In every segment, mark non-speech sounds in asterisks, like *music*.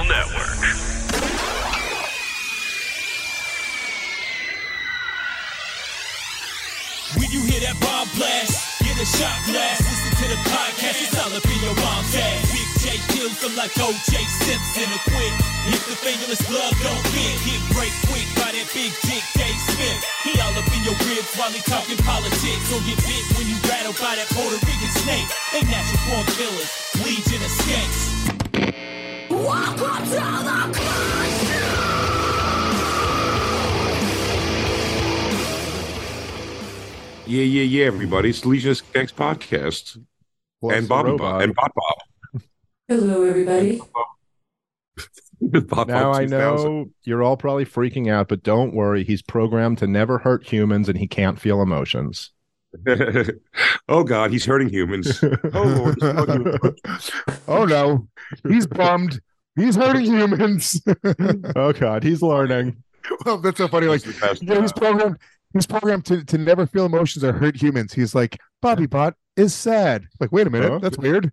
Gas Network. When you hear that bomb blast, get a shot blast. Listen to the podcast, it's all up in your mom's ass. Big Jay kills them like O.J. Simpson. A quick, if the fingerless glove don't fit, get break quick by that big dick Dave Smith. He all up in your ribs while he talking politics. Or get bit when you rattled by that Puerto Rican snake. They natural born killers, legion of skanks. Welcome to the Yeah, yeah, yeah, everybody. It's the Legion of Skanks podcast. and Bob and Bob. And Bob Bob. Hello, everybody. *laughs* Bob now Bob I know you're all probably freaking out, but don't worry. He's programmed to never hurt humans and he can't feel emotions. *laughs* oh, God, he's hurting humans. *laughs* Oh, Lord. he's hurting humans. oh no, he's bummed. He's hurting humans. *laughs* oh, God, he's learning. well, that's so funny. Like, He's yeah, he's programmed. He's programmed to, to never feel emotions or hurt humans. He's like, Bobby Bot is sad. Like, wait a minute, Huh? that's weird.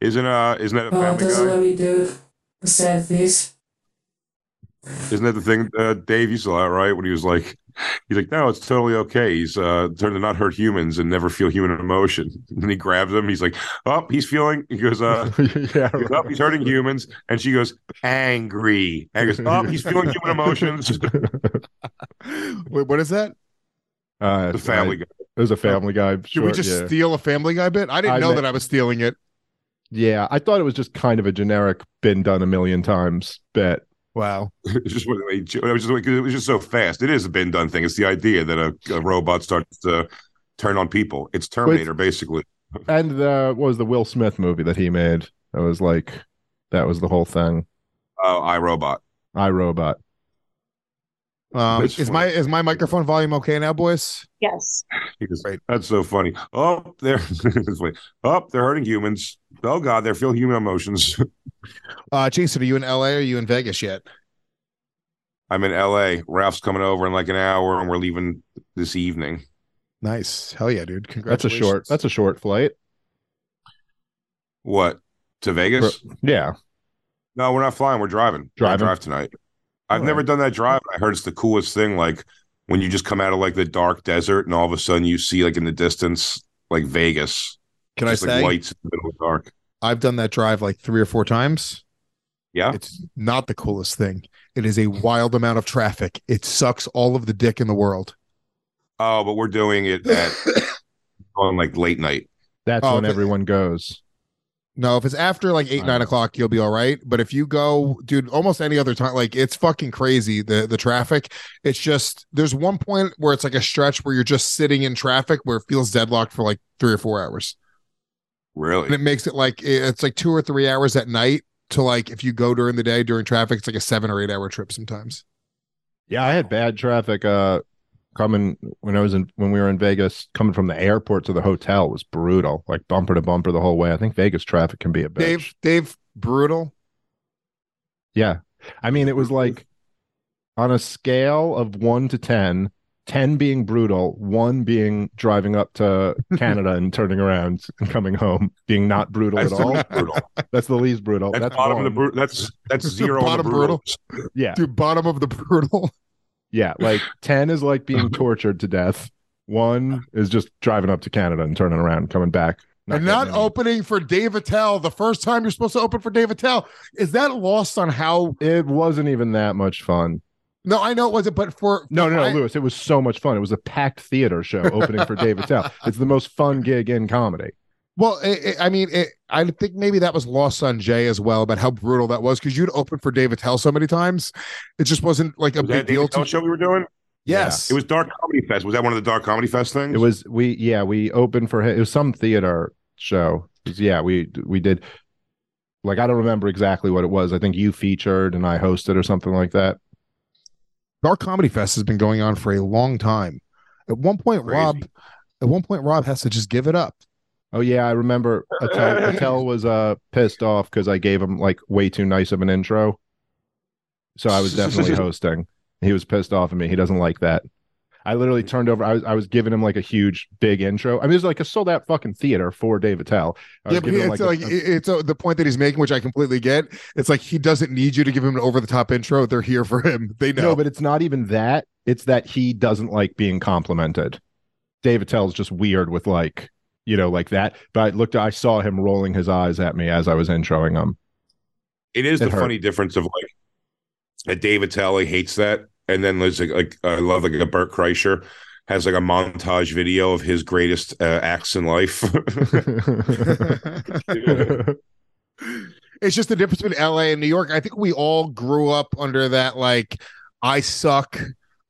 Isn't, uh, isn't that a Oh, family that's guy? what we do. Sad face. Isn't that the thing uh, Dave you saw that right when he was like, he's like, no, it's totally okay. He's uh, trying to not hurt humans and never feel human emotion. *laughs* And he grabs him. He's like, oh, he's feeling. He goes, uh, *laughs* yeah, he goes, oh, he's hurting humans. And she goes, angry. And he goes, oh, he's feeling human *laughs* emotions. Wait, what is that? Uh, the family I- guy. It was a Family Guy. Did we just yeah. steal a Family Guy bit? I didn't I know meant- that I was stealing it. Yeah, I thought it was just kind of a generic, been done a million times bit. Wow. *laughs* It's just what it was just it was just so fast. It is a been done thing. It's the idea that a, a robot starts to turn on people. It's Terminator, basically. *laughs* And the what was the Will Smith movie that he made? That was like that was the whole thing. Oh, iRobot. I Robot. Um, That's is my is my microphone volume okay now, boys? Yes. He goes, That's so funny. Oh, they're *laughs* it's like, oh, they're hurting humans. Oh God, they're feeling human emotions. *laughs* Uh, Jason, are you in LA or are you in Vegas yet? I'm in LA. Ralph's coming over in like an hour, and we're leaving this evening. Nice. Hell yeah, dude. That's a short. That's a short flight. What to Vegas? Yeah. No, we're not flying. We're driving. Driving? drive tonight. I've All never right. done that drive. I heard it's the coolest thing. Like when you just come out of like the dark desert, and all of a sudden you see like in the distance like Vegas. Can just I like say lights in the middle of the dark? I've done that drive like three or four times. Yeah. It's not the coolest thing. It is a wild amount of traffic. It sucks all of the dick in the world. Oh, but we're doing it at *coughs* on like late night. That's Oh, when but- everyone goes. No, if it's after like eight, nine o'clock, you'll be all right. But if you go, dude, almost any other time, like it's fucking crazy. The the traffic. It's just there's one point where it's like a stretch where you're just sitting in traffic where it feels deadlocked for like three or four hours. And it makes it like it's like two or three hours at night to like if you go during the day during traffic, it's like a seven or eight hour trip sometimes. Yeah, I had bad traffic uh coming when I was in when we were in Vegas, coming from the airport to the hotel was brutal. Like bumper to bumper the whole way. I think Vegas traffic can be a bitch. Dave, Dave, brutal. Yeah. I mean, it was like on a scale of one to 10, 10 being brutal, one being driving up to *laughs* Canada and turning around and coming home, being not brutal That's at all. brutal. *laughs* That's the least brutal. That's, That's, bottom of the one. brutal. That's that's *laughs* zero the Bottom brutal. brutal. Yeah. Dude, bottom of the brutal. Yeah. Like 10 is like being tortured to death. One is just driving up to Canada and turning around, and coming back. and not getting any- opening for Dave Attell the first time you're supposed to open for Dave Attell. Is that lost on how? It wasn't even that much fun. No, I know it wasn't, but for No, no, no, I- Luis. It was so much fun. It was a packed theater show opening for Dave Attell. *laughs* It's the most fun gig in comedy. Well, it, it- I mean, it, I think maybe that was lost on Jay as well about how brutal that was because you'd open for Dave Attell so many times, it just wasn't like a Was big deal Attell to show we were doing? Yes, It was Dark Comedy Fest. Was that one of the Dark Comedy Fest things? It was we yeah we opened for him. It was some theater show. 'Cause, yeah, we we did. Like I don't remember exactly what it was. I think you featured and I hosted or something like that. Dark Comedy Fest has been going on for a long time. At one point, Crazy. Rob, at one point, Rob has to just give it up. Oh yeah, I remember. Attell, *laughs* Attell was uh pissed off because I gave him like way too nice of an intro. So I was *laughs* definitely hosting. He was pissed off at me. He doesn't like that. I literally turned over. I was I was giving him like a huge big intro. I mean, it was like a sold out fucking theater for Dave Attell. Yeah, but giving him it's a- like, a- it's uh, the point that he's making, which I completely get. It's like he doesn't need you to give him an over the top intro. They're here for him. They know. No, but it's not even that. It's that he doesn't like being complimented. Dave Attell's just weird with like, you know, like that. But I looked, I saw him rolling his eyes at me as I was introing him. It is It the hurt. funny difference of like a David Talley hates that, and then there's like, like I love like a Bert Kreischer has like a montage video of his greatest uh, acts in life. *laughs* *laughs* it's just the difference between LA and New York. I think we all grew up under that like I suck,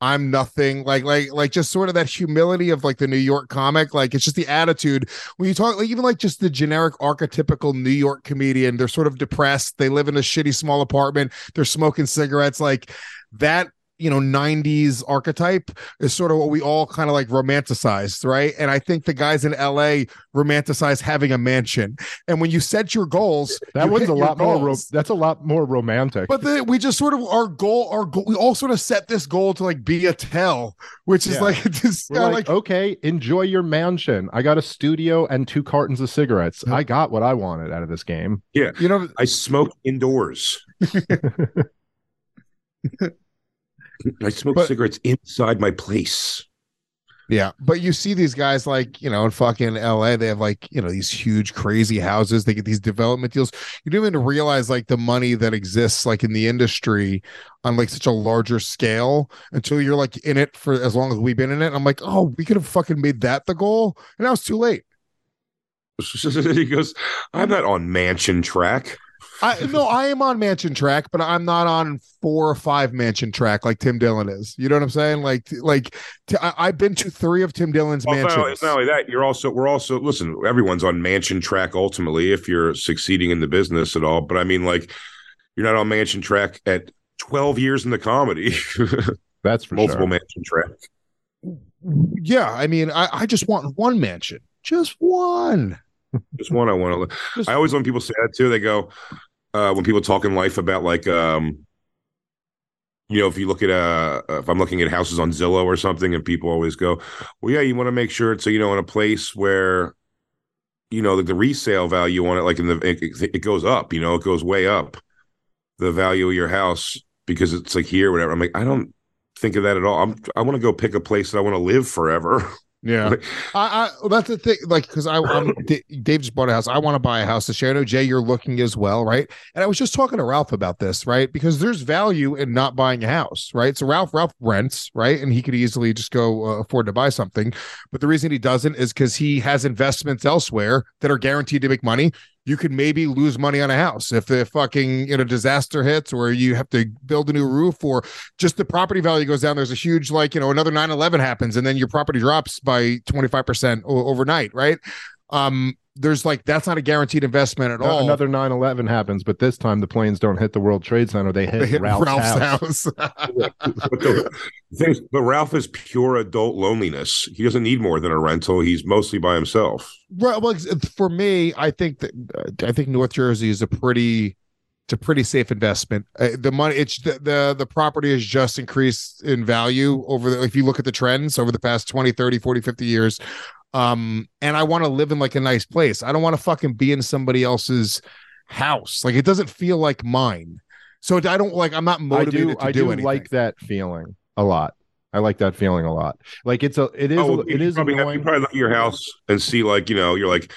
I'm nothing, like like like just sort of that humility of like the New York comic. Like it's just the attitude when you talk like even like just the generic archetypical New York comedian, they're sort of depressed, they live in a shitty small apartment, they're smoking cigarettes, like that you know 90s archetype is sort of what we all kind of like romanticized right and i think the guys in la romanticize having a mansion and when you set your goals that you one's a your lot more. Ro- that's a lot more romantic. but then we just sort of our goal our goal we all sort of set this goal to like be a tell which is Yeah. like *laughs* just like, like, okay, enjoy your mansion. I got a studio and two cartons of cigarettes. I got what I wanted out of this game. Yeah. You know I smoke indoors. *laughs* *laughs* I smoke But- cigarettes inside my place. Yeah, but you see these guys like you know in fucking L.A. They have like you know these huge crazy houses. They get these development deals. You don't even realize like the money that exists like in the industry on like such a larger scale until you're like in it for as long as we've been in it. I'm like, oh, we could have fucking made that the goal, and now it's too late. *laughs* he goes, I'm not on mansion track. I no, *laughs* I am on mansion track, but I'm not on four or five mansion track like Tim Dillon is. You know what I'm saying? Like, like t- I, I've been to three of Tim Dillon's Well, mansions. no, it's not only that. You're also we're also listen. Everyone's on mansion track ultimately if you're succeeding in the business at all. But I mean, like, you're not on mansion track at 12 years in the comedy. *laughs* That's for Multiple sure. mansion track. yeah, I mean, I, I just want one mansion, just one. Just one I want to. Just- I always when people say that too, they go uh, when people talk in life about like um, you know, if you look at uh, if I'm looking at houses on Zillow or something, and people always go, well, yeah, you want to make sure it's you know in a place where you know the, the resale value on it, like in the it, it goes up, you know, it goes way up the value of your house because it's like here, whatever. I'm like, I don't think of that at all. I'm I want to go pick a place that I want to live forever. *laughs* Yeah, I, I well, that's the thing. Like, because I I'm, *coughs* Dave just bought a house. I want to buy a house this year. I know Jay, you're looking as well, right? And I was just talking to Ralph about this, right? Because there's value in not buying a house, right? So Ralph, Ralph rents, right, and he could easily just go uh, afford to buy something. But the reason he doesn't is because he has investments elsewhere that are guaranteed to make money. You could maybe lose money on a house if the fucking you know disaster hits, or you have to build a new roof, or just the property value goes down. There's a huge like you know another 9-11 happens, and then your property drops by 25 percent overnight, right? Um, there's like that's not a guaranteed investment at all. Another 9/11 happens, but this time the planes don't hit the World Trade Center; they hit, They hit Ralph's, Ralph's, house. house. but, *laughs* the, things, but Ralph is pure adult loneliness. He doesn't need more than a rental. He's mostly by himself. Right. Well, for me, I think that uh, I think North Jersey is a pretty, it's a pretty safe investment. Uh, the money, it's the, the the property has just increased in value over the. If you look at the trends over the past 20, 30, 40, 50 years, um, and I want to live in like a nice place. I don't want to fucking be in somebody else's house. Like it doesn't feel like mine. So I don't like. I'm not I motivated do, to I do, do anything. like that feeling a lot. I like that feeling a lot. Like it's a, it is, Oh, a- well, it you is probably, have, you probably look at your house and see like you know you're like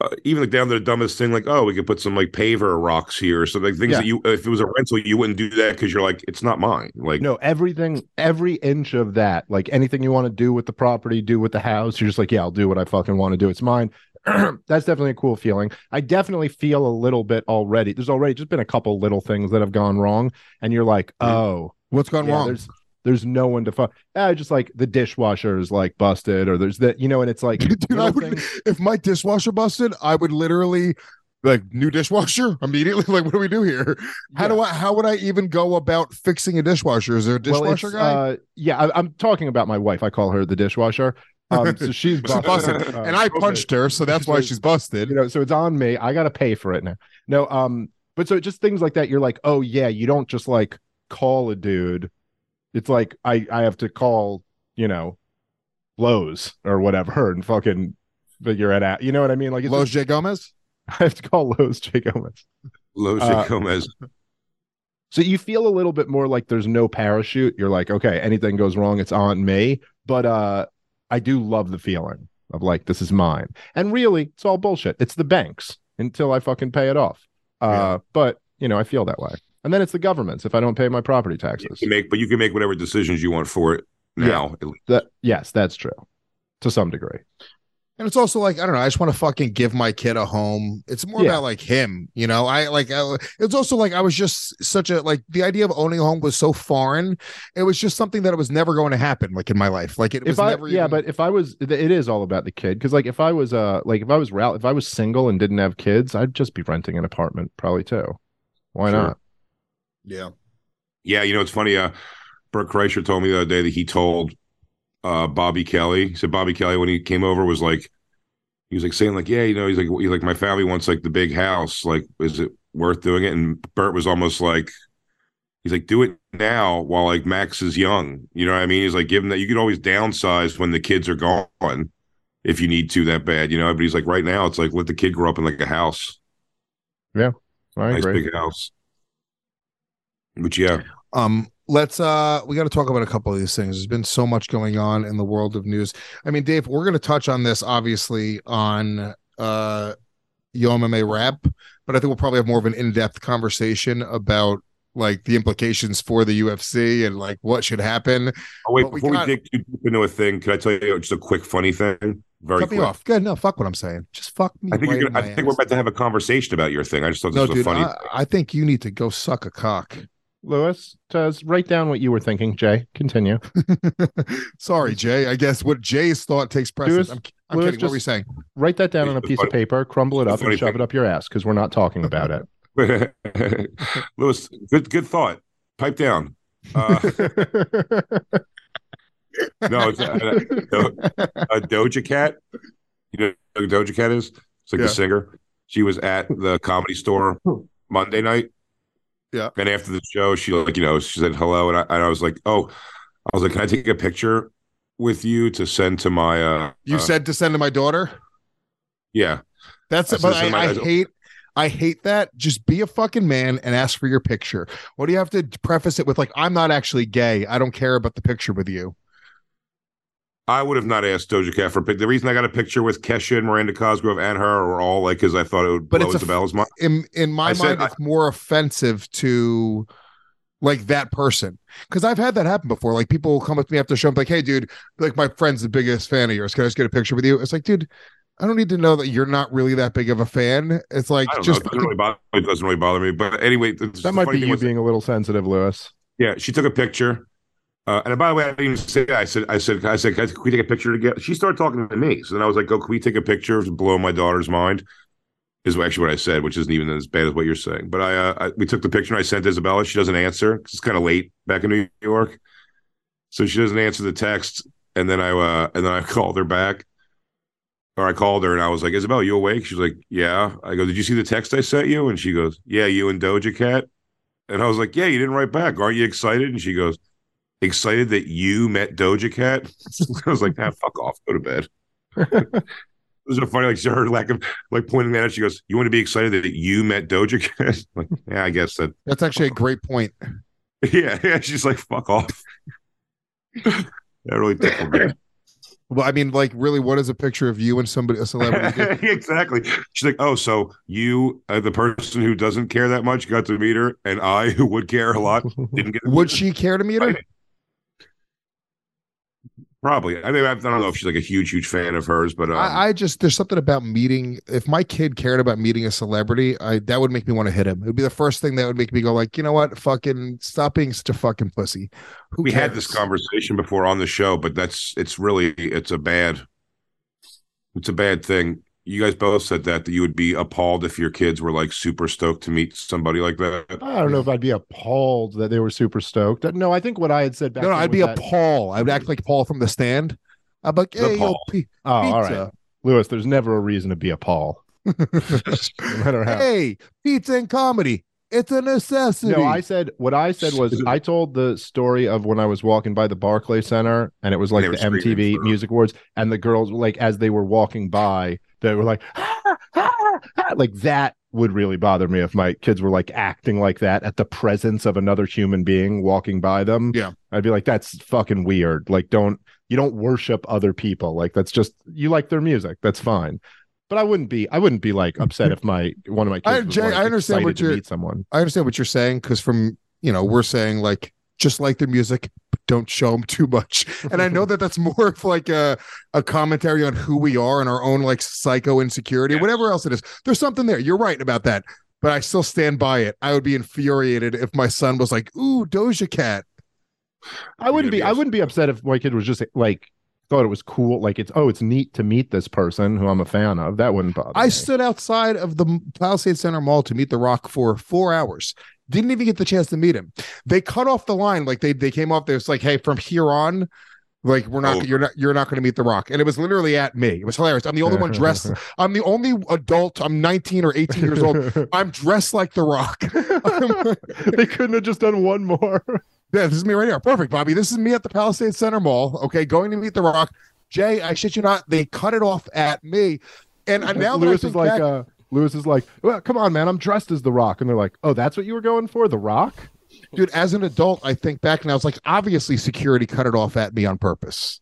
uh, even like down to the dumbest thing like oh we could put some like paver rocks here or something things Yeah. that you if it was a rental you wouldn't do that because you're like it's not mine like No, everything, every inch of that, like anything you want to do with the property, do with the house, you're just like, yeah, I'll do what I fucking want to do. It's mine. *clears throat* That's definitely a cool feeling. I definitely feel a little bit already. There's already just been a couple little things that have gone wrong, and you're like, oh, What's gone yeah, wrong? there's there's no one to fuck. I just like the dishwasher is like busted, or there's that you know, and it's like *laughs* Dude, I would, things- if my dishwasher busted, I would literally like new dishwasher *laughs* immediately. Like, what do we do here? How do I? How would I even go about fixing a dishwasher? Is there a dishwasher it's, guy? Uh, yeah, I, I'm talking about my wife. I call her the dishwasher. Um, so *laughs* she's busted, Uh, and I punched her, so that's why she's busted. you know so it's on me i gotta pay for it now no um but so just things like that you're like oh yeah you don't just like call a dude it's like i i have to call you know Lowe's or whatever and fucking figure it out you know what i mean like it's Los just- J Gomez. *laughs* i have to call Lowe's J. Gomez. Lowe's Uh, Gomez. so you feel a little bit more like there's no parachute you're like okay anything goes wrong it's on me but uh i do love the feeling of like this is mine and really it's all bullshit it's the banks until i fucking pay it off uh Yeah. but you know i feel that way and then it's the government's if i don't pay my property taxes can make, but you can make whatever decisions you want for it now. at least. that yes that's true to some degree And it's also like I don't know. I just want to fucking give my kid a home. It's more Yeah. about like him, you know. I like. I, it's also like I was just such a like the idea of owning a home was so foreign. It was just something that it was never going to happen, like in my life. Like it was i never. yeah even- but if i was it it is all about the kid because like if i was uh like if i was Ralph, if i was single and didn't have kids i'd just be renting an apartment probably too why Sure. not yeah. Yeah, you know, it's funny. Uh, Bert Kreischer told me the other day that he told uh, Bobby Kelly. He said Bobby Kelly when he came over was like, he was like saying like, yeah, you know, he's like, he's like, my family wants like the big house. Like, is it worth doing it? And Bert was almost like, he's like, do it now while like Max is young. You know what I mean? He's like, give him that. You could always downsize when the kids are gone if you need to that bad, you know. But he's like, right now, it's like let the kid grow up in like a house, Yeah, i nice agree big house. But yeah, Um, let's uh we got to talk about a couple of these things. There's been so much going on in the world of news. I mean, Dave, we're gonna touch on this obviously on uh Yo MMA rap, but I think we'll probably have more of an in-depth conversation about like the implications for the UFC and like what should happen. Oh wait, But before we, got- dig too deep into a thing, can I tell you just a quick funny thing? Very Cut me off. Good. No, fuck what I'm saying. Just fuck me. I think right gonna, I think we're about to have a conversation about your thing. I just thought this No, was a funny. I, I think you need to go suck a cock. Luis, does write down what you were thinking. Jay, continue. *laughs* Sorry, Jay. I guess what Jay's thought takes precedence. Luis- I'm, I'm Luis, kidding. What were you saying? Write that down on a piece funny- of paper, crumble it up, and funny shove thing- it up your ass because we're not talking about it. *laughs* Luis, good good thought. Pipe down. Uh, *laughs* no, it's a, a, Doja Cat. You know who Doja Cat is? It's like Yeah. the singer. She was at the comedy store Monday night. Yeah. And after the show, she like, you know, she said hello. And I, and I was like, oh, I was like, can I take a picture with you to send to my uh You uh, said to send to my daughter. yeah. That's I but I, I I hate I hate that. Just be a fucking man and ask for your picture. What do you have to preface it with? Like, I'm not actually gay. I don't care about the picture with you. I would have not asked Doja Cat for a pic. The reason I got a picture with Kesha and Miranda Cosgrove and her were all like because I thought it would But blow it's a Isabella's mind. In in my I said mind, I- it's more offensive to like that person because I've had that happen before. Like people will come up to me after the show and be like, "Hey, dude, like my friend's the biggest fan of yours. Can I just get a picture with you?" It's like, dude. I don't need to know that you're not really that big of a fan. It's like just. It doesn't really bother. It doesn't really bother me. But anyway, the, the that might funny be thing you was- being a little sensitive, Luis. Yeah, she took a picture. Uh, and by the way, I didn't even say that. I said, I said, I said, can we take a picture together? She started talking to me. So then I was like, "Go, can we take a picture to blow my daughter's mind?" Is actually what I said, which isn't even as bad as what you're saying. But I, uh, I we took the picture and I sent Isabella. She doesn't answer. It's kind of late back in New York, so she doesn't answer the text. And then I, uh, and then I *laughs* called her back, or I called her and I was like, "Isabella, you awake?" She's like, "Yeah." I go, "Did you see the text I sent you?" And she goes, "Yeah, you and Doja Cat." And I was like, "Yeah, you didn't write back. Aren't you excited?" And she goes, "Excited that you met Doja Cat." *laughs* I was like, "Ah, fuck off. Go to bed." *laughs* it was so funny. Like she her lack of like pointing that out. She goes, "You want to be excited that you met Doja Cat?" *laughs* like, yeah, I guess that. that's actually a great point. Yeah, yeah. She's like, "Fuck off." that really tickled me. Well, I mean, like, really, what is a picture of you and somebody, a celebrity? exactly. She's like, "Oh, so you, uh, the person who doesn't care that much, got to meet her, and I, who would care a lot, didn't get." to Would meet her?" she care to meet her? Probably. I mean, I don't know if she's like a huge, huge fan of hers, but um, I, I just there's something about meeting. If my kid cared about meeting a celebrity, I that would make me want to hit him. It would be the first thing that would make me go like, you know what, fucking stop being such a fucking pussy. Who we cares? had this conversation before on the show, but that's it's really it's a bad it's a bad thing. You guys both said that that you would be appalled if your kids were like super stoked to meet somebody like that. I don't know if I'd be appalled that they were super stoked. Uh, no, I think what I had said back No, no, then I'd be was a that- Paul. I would act like Paul from the stand. I'm like, hey, yo, Paul. P- Oh, all right. pizza. Luis, there's never a reason to be a Paul. *laughs* No matter how. hey, pizza and comedy. It's a necessity. No, I said what I said was I told the story of when I was walking by the Barclay Center and it was like the MTV Music Awards and the girls like as they were walking by they were like "Ah, ah, ah," like that would really bother me if my kids were like acting like that at the presence of another human being walking by them. Yeah. I'd be like that's fucking weird. Like don't you don't worship other people. Like that's just you like their music. That's fine. But I wouldn't be I wouldn't be like upset if my one of my I- kids Jay, like, I understand what you're- someone. I understand what you're saying because from you know we're saying like just like their music, but don't show them too much. And I know *laughs* that that's more of like a a commentary on who we are and our own like psycho insecurity or whatever else it is. There's something there. You're right about that. But I still stand by it. I would be infuriated if my son was like, "Ooh, Doja Cat." I wouldn't be. be I wouldn't be upset if my kid was just like thought it was cool. Like it's oh, it's neat to meet this person who I'm a fan of. That wouldn't bother. I me. stood outside of the Palisade Center Mall to meet The Rock for four hours. Didn't even get the chance to meet him. They cut off the line. Like they they came off there. It's like, hey, from here on, like we're not Over. you're not you're not going to meet The Rock. And it was literally at me. It was hilarious. I'm the only one *laughs* dressed. I'm the only adult. I'm 19 or 18 years old. *laughs* I'm dressed like The Rock. *laughs* they couldn't have just done one more. Yeah, this is me right here. Perfect, Bobby. This is me at the Palisade Center Mall. Okay, going to meet The Rock. Jay, I shit you not, they cut it off at me. And I- *laughs* now Luis is like, back, uh, Luis is like, well, come on, man, I'm dressed as the Rock, and they're like, oh, that's what you were going for, the Rock. dude, as an adult, I think back and I was like, obviously security cut it off at me on purpose.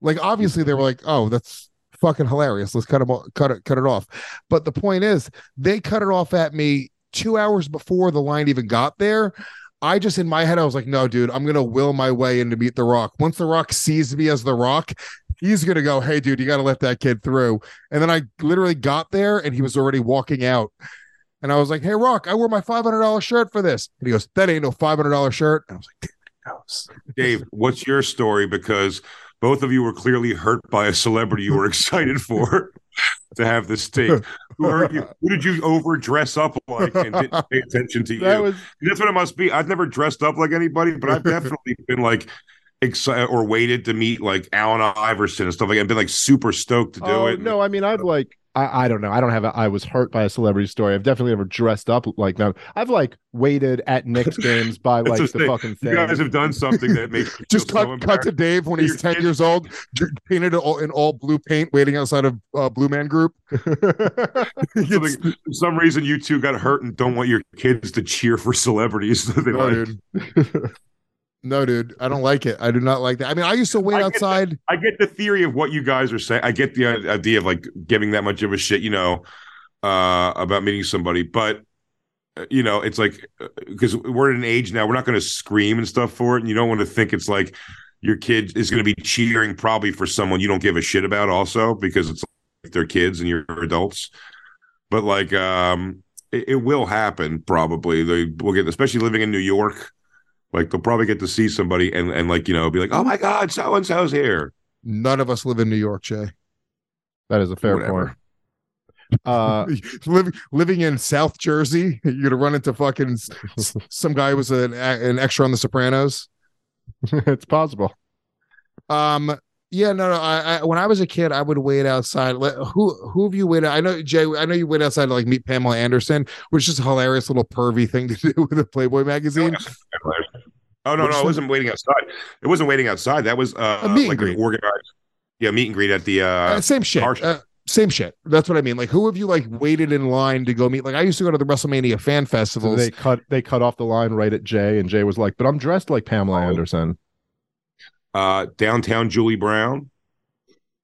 Like, obviously they were like, oh, that's fucking hilarious. Let's cut it, cut it, cut it off. But the point is, they cut it off at me two hours before the line even got there. I just in my head, I was like, no, dude, I'm gonna will my way in to meet the Rock. Once the Rock sees me as the Rock, he's gonna go, hey, dude, you gotta let that kid through. And then I literally got there and he was already walking out. And I was like, hey, Rock, I wore my $500 shirt for this. And he goes, that ain't no $500 shirt. And I was like, knows. Dave, *laughs* what's your story? Because both of you were clearly hurt by a celebrity you were *laughs* excited for to have this take. Who hurt you? Who did you over dress up like and didn't pay *laughs* attention to That you? was That's what it must be. I've never dressed up like anybody, but I've definitely *laughs* been like excited or waited to meet like Allen Iverson and stuff like that. I've been like super stoked to do oh, it. no, I mean, I've like, I, I don't know, I don't have. A, I was hurt by a celebrity story. I've definitely never dressed up like that. I've like waited at Knicks *laughs* games by like the saying. fucking You thing. guys have done something that makes *laughs* Just feel so cut, cut to. Dave when he's 10 years old, painted all, in all blue paint, waiting outside of uh, Blue Man Group. *laughs* For some reason, you two got hurt and don't want your kids to cheer for celebrities. that they like. No, dude. I don't like it. I do not like that. I mean, I used to wait I outside. I get the theory of what you guys are saying. I get the uh, idea of like giving that much of a shit, you know, uh, about meeting somebody, but uh, you know, it's like because we're at an age now, we're not going to scream and stuff for it, and you don't want to think it's like your kid is going to be cheering probably for someone you don't give a shit about, also because it's like they're kids and you're adults. But like, um, it, it will happen probably. They will get, especially living in New York. Like they'll probably get to see somebody and and like you know be like, oh my god, so and so's here. None of us live in New York, Jay. that is a fair Whatever. point. Uh, *laughs* living living in South Jersey, *laughs* you're gonna run into fucking s- s- *laughs* some guy who was an, an extra on The Sopranos. it's possible. Um, yeah, no, no. I, I when I was a kid, I would wait outside. Let- Who who have you waited? I know Jay. I know you wait outside to like meet Pamela Anderson, which is a hilarious little pervy thing to do with a Playboy magazine. Oh no, Which no, it wasn't waiting outside. It wasn't waiting outside. That was uh, A meet and greet. organized, yeah, meet and greet at the uh, Uh, same shit. Uh, same shit. That's what I mean. Like, who have you like waited in line to go meet? Like, I used to go to the WrestleMania fan So festivals. they cut they cut off the line right at Jay, and Jay was like, "But I'm dressed like Pamela Oh. Anderson." uh, downtown Julie Brown.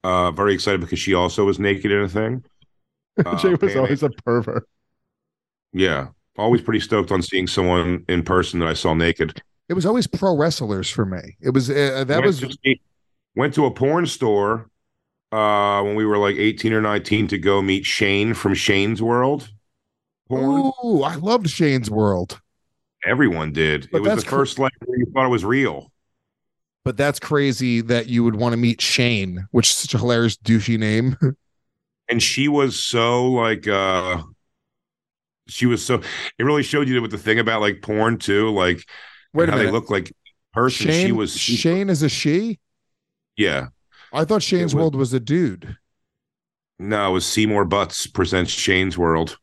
Uh, very excited because she also was naked in a thing. *laughs* Uh, Jay was Pam- always a pervert. yeah, always pretty stoked on seeing someone in person that I saw naked. It was always pro wrestlers for me. It was uh, that Went was to went to a porn store uh when we were like 18 or 19 to go meet Shane from Shane's World. Porn. Ooh, I loved Shane's World. Everyone did. But it was the cr- first like where you thought it was real. But that's crazy that you would want to meet Shane, which is such a hilarious douchey name. *laughs* And she was so like uh she was so it really showed you with the thing about like porn too, like Wait a how they look like person. Shane, she was Shane is a she? yeah. I thought Shane's was- World was a dude. No, it was Seymour Butts presents Shane's World.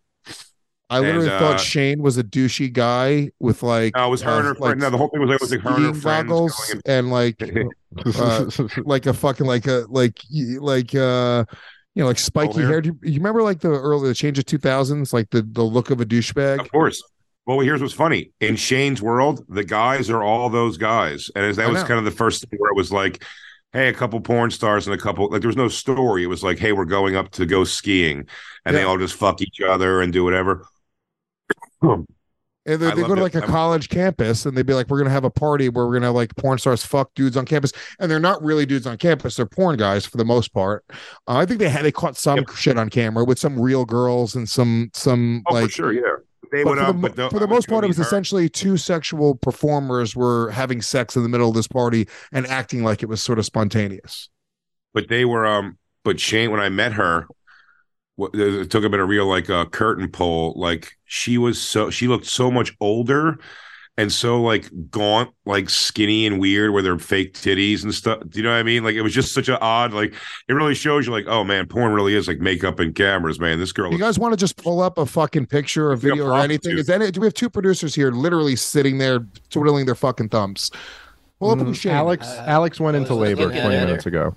I literally And, uh, thought Shane was a douchey guy with like No, it was her uh, and her friend. No, the whole thing was like, was like her and her friends goggles and like uh, *laughs* like a fucking like a like like uh you know like spiky hair? hair. Do you, you remember like the early the change of two thousands, like the the look of a douchebag? Of course. Well, here's what's funny. In Shane's world, the guys are all those guys. And as that was kind of the first thing where it was like, hey, a couple porn stars and a couple like there was no story. It was like, hey, we're going up to go skiing. And they all just fuck each other and do whatever. And they, they go to like a I'm- college campus and they'd be like, we're gonna have a party where we're gonna have like porn stars fuck dudes on campus, and they're not really dudes on campus; they're porn guys for the most part. Uh, I think they had they caught some Yep. shit on camera with some real girls and some some Oh, like for sure, yeah. They but went for the, um, but the, for the most part, it was her. essentially two sexual performers were having sex in the middle of this party and acting like it was sort of spontaneous. but they were um but Shane when I met her it uh, took a bit of real like a curtain pull like she was so she looked so much older and so like gaunt like skinny and weird where with her fake titties and stuff do you know what I mean like it was just such an odd like it really shows you like oh man porn really is like makeup and cameras man this girl You guys want to just pull up a fucking picture or Looks a video or anything? Is that it? Do we have two producers here literally sitting there twiddling their fucking thumbs? Pull up Mm, who Shane. Alex Alex went into labor 20 at minutes ago.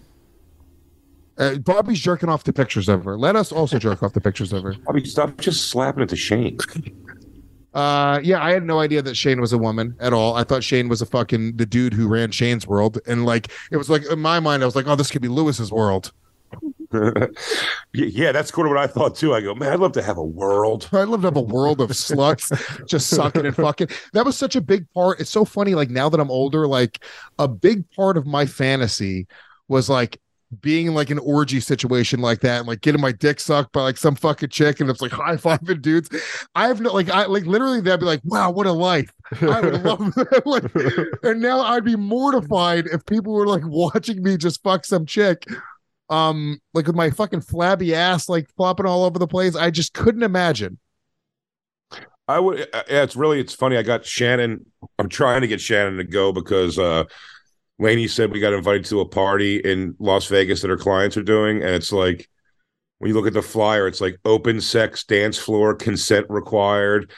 Uh, Bobby's jerking off the pictures of her. Let us also jerk off the pictures of her. I mean stop just slapping it to Shane *laughs* Uh, yeah, I had no idea that Shane was a woman at all. I thought Shane was a fucking the dude who ran Shane's world, and like it was like in my mind, I was like, oh, this could be Luis's world. *laughs* yeah that's kind of what I thought too I go man I'd love to have a world *laughs* I'd love to have a world of sluts just sucking and fucking. That was such a big part. It's so funny. Like now that I'm older, like a big part of my fantasy was like being in like an orgy situation like that and like getting my dick sucked by like some fucking chick and it's like *laughs* high fiving dudes. I have no like I like literally that'd be like, wow, what a life. I would *laughs* love that. *laughs* like, and now I'd be mortified if people were like watching me just fuck some chick. Um, like with my fucking flabby ass like flopping all over the place. I just couldn't imagine. I would. uh, Yeah, it's really. It's funny. I got Shannon. I'm trying to get Shannon to go because uh Lainey said we got invited to a party in Las Vegas that her clients are doing, and it's like when you look at the flyer, it's like open sex dance floor, consent required,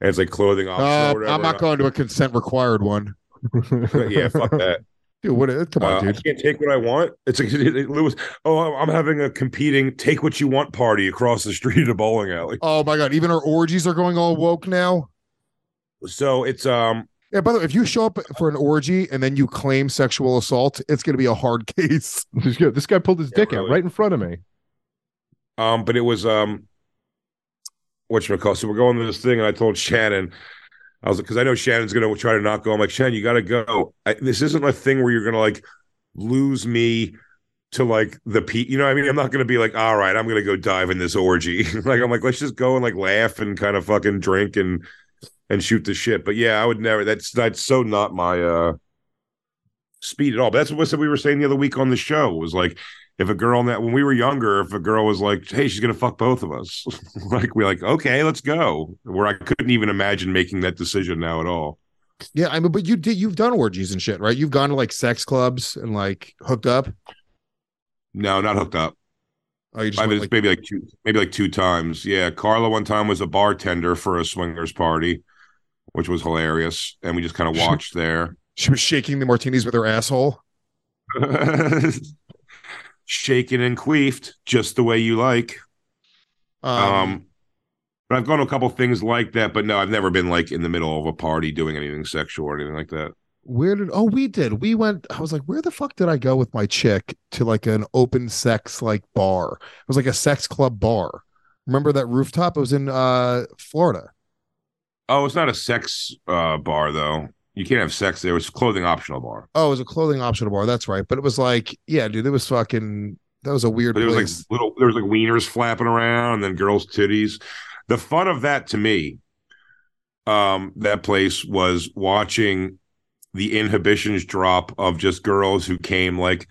and it's like clothing optional. Uh. I'm not going to a consent required one. *laughs* yeah, fuck *laughs* that. Dude, what? Come on, Uh, I dude. can't take what I want. It's like *laughs* Luis. Oh, I'm having a competing take what you want party across the street at a bowling alley. Oh my god, even our orgies are going all woke now. So it's um Yeah, by the way, if you show up for an orgy and then you claim sexual assault, it's going to be a hard *laughs* case. this, guy, pulled his Yeah, dick out right in front of me. Um, but it was um, what you call. So we're going to this thing, and I told Shannon, I was like, because I know Shannon's gonna try to not go. I'm like, Shannon, you got to go. I, this isn't a thing where you're gonna like lose me to like the pe. You know, what I mean, I'm not gonna be like, all right, I'm gonna go dive in this orgy. *laughs* like, I'm like, let's just go and like laugh and kind of fucking drink and and shoot the shit. But yeah, I would never. That's that's so not my uh speed at all. But that's what we were saying the other week on the show was like if a girl that when we were younger, if a girl was like, "Hey, she's gonna fuck both of us," *laughs* like we're like, "Okay, let's go." Where I couldn't even imagine making that decision now at all. Yeah, I mean, but you did you've done orgies and shit, right? You've gone to like sex clubs and like hooked up. No, not hooked up. Oh, you just I mean, like, maybe like two, maybe like two times. Yeah, Carla one time was a bartender for a swingers party, which was hilarious, and we just kind of watched there, she was shaking the martinis with her asshole. *laughs* shaken and queefed, just the way you like. Um, Um, but I've gone to a couple things like that, but no, I've never been like in the middle of a party doing anything sexual or anything like that. where did oh we did. We went i was like where the fuck did i go with my chick to like an open sex like bar? It was like a sex club bar. Remember that rooftop? It was in uh florida Oh, it's not a sex uh, bar though. You can't have sex there. It's a clothing optional bar. Oh, it was a clothing optional bar. That's right. But it was like, yeah, dude, it was fucking. That was a weird But there was place. like little, there was like wieners flapping around, and then girls' titties. The fun of that to me, um, that place was watching the inhibitions drop of just girls who came like,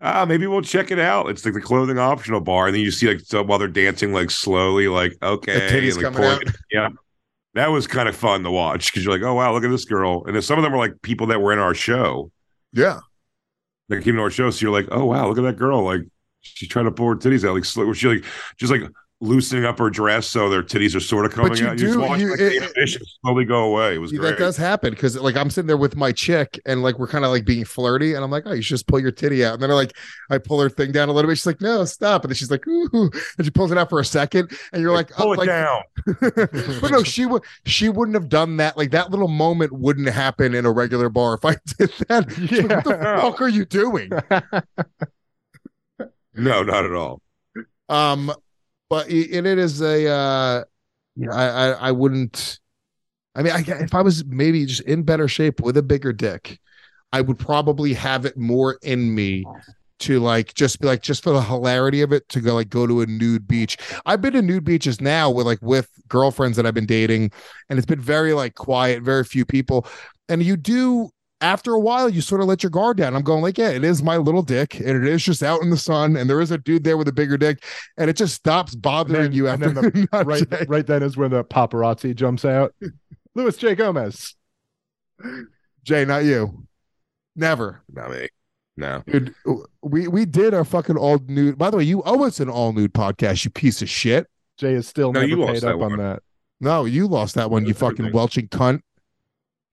ah, maybe we'll check it out. It's like the clothing optional bar, and then you see like so while they're dancing like slowly, like okay, titties like, pouring- out. *laughs* yeah. That was kind of fun to watch because you're like, oh wow, look at this girl, and then some of them were like people that were in our show. yeah. that came to our show. So you're like, oh wow, look at that girl. Like she's trying to pull her titties out. Like she like just like loosening up her dress so their titties are sort of coming you out. You just do- watch you- like, it- slowly go away. It was great. that does happen because like I'm sitting there with my chick and like we're kind of like being flirty and I'm like, oh, you should just pull your titty out. And then I like I pull her thing down a little bit. She's like, no, stop. And then she's like, ooh, and she pulls it out for a second, and you're like, pull oh, it like, down. *laughs* but no, she would she wouldn't have done that. Like that little moment wouldn't happen in a regular bar if I *laughs* did that. She's like, what the Yeah. fuck are you doing? *laughs* No, not at all. Um, but i- and it is a uh, you know, I, I I wouldn't. I mean, I, if I was maybe just in better shape with a bigger dick, I would probably have it more in me to like just be like just for the hilarity of it to go like go to a nude beach. I've been to nude beaches now with like with girlfriends that I've been dating, and it's been very like quiet, very few people, and you do. After a while, you sort of let your guard down. I'm going like, yeah, it is my little dick, and it is just out in the sun, and there is a dude there with a bigger dick, and it just stops bothering then- you and after then *laughs* right, Jay. right then is when the paparazzi jumps out. *laughs* Luis J. Gomez. Jay, not you. Never. Not me. No. Dude, we we did a fucking all nude. By the way, you owe us an all nude podcast, you piece of shit. Jay is still No, never you lost paid that up on one. that. No, you lost that one, you fucking everything. welching cunt.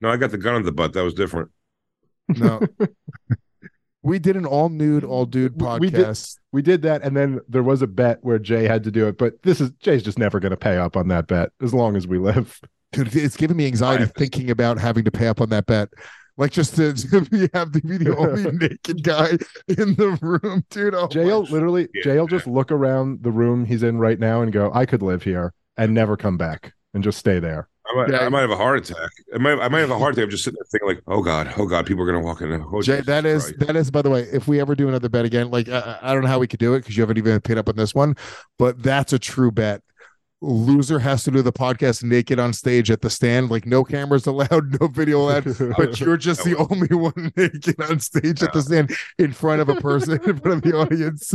No, I got the gun in the butt. That was different. No. *laughs* we did an all nude, all dude We- we did- podcast. We did that, and then there was a bet where Jay had to do it, but this is Jay's just never going to pay up on that bet as long as we live. Dude, it's giving me anxiety thinking about having to pay up on that bet. Like just to, *laughs* to be, have to be the only *laughs* naked guy in the room, dude. Oh Jay literally, Yeah. Jay just look around the room he's in right now and go, "I could live here and never come back and just stay there." I might, Yeah. I might have a heart attack. I might, I might have a heart attack. I'm just sitting there thinking like, oh god, oh god, people are gonna walk in. Oh, Jay, that is Christ. that is by the way, if we ever do another bet again, like I, I don't know how we could do it because you haven't even paid up on this one, but that's a true bet. Loser has to do the podcast naked on stage at the stand, like no cameras allowed, no video *laughs* allowed, but you're just the only one *laughs* naked on stage at the stand in front of a person in front of the audience.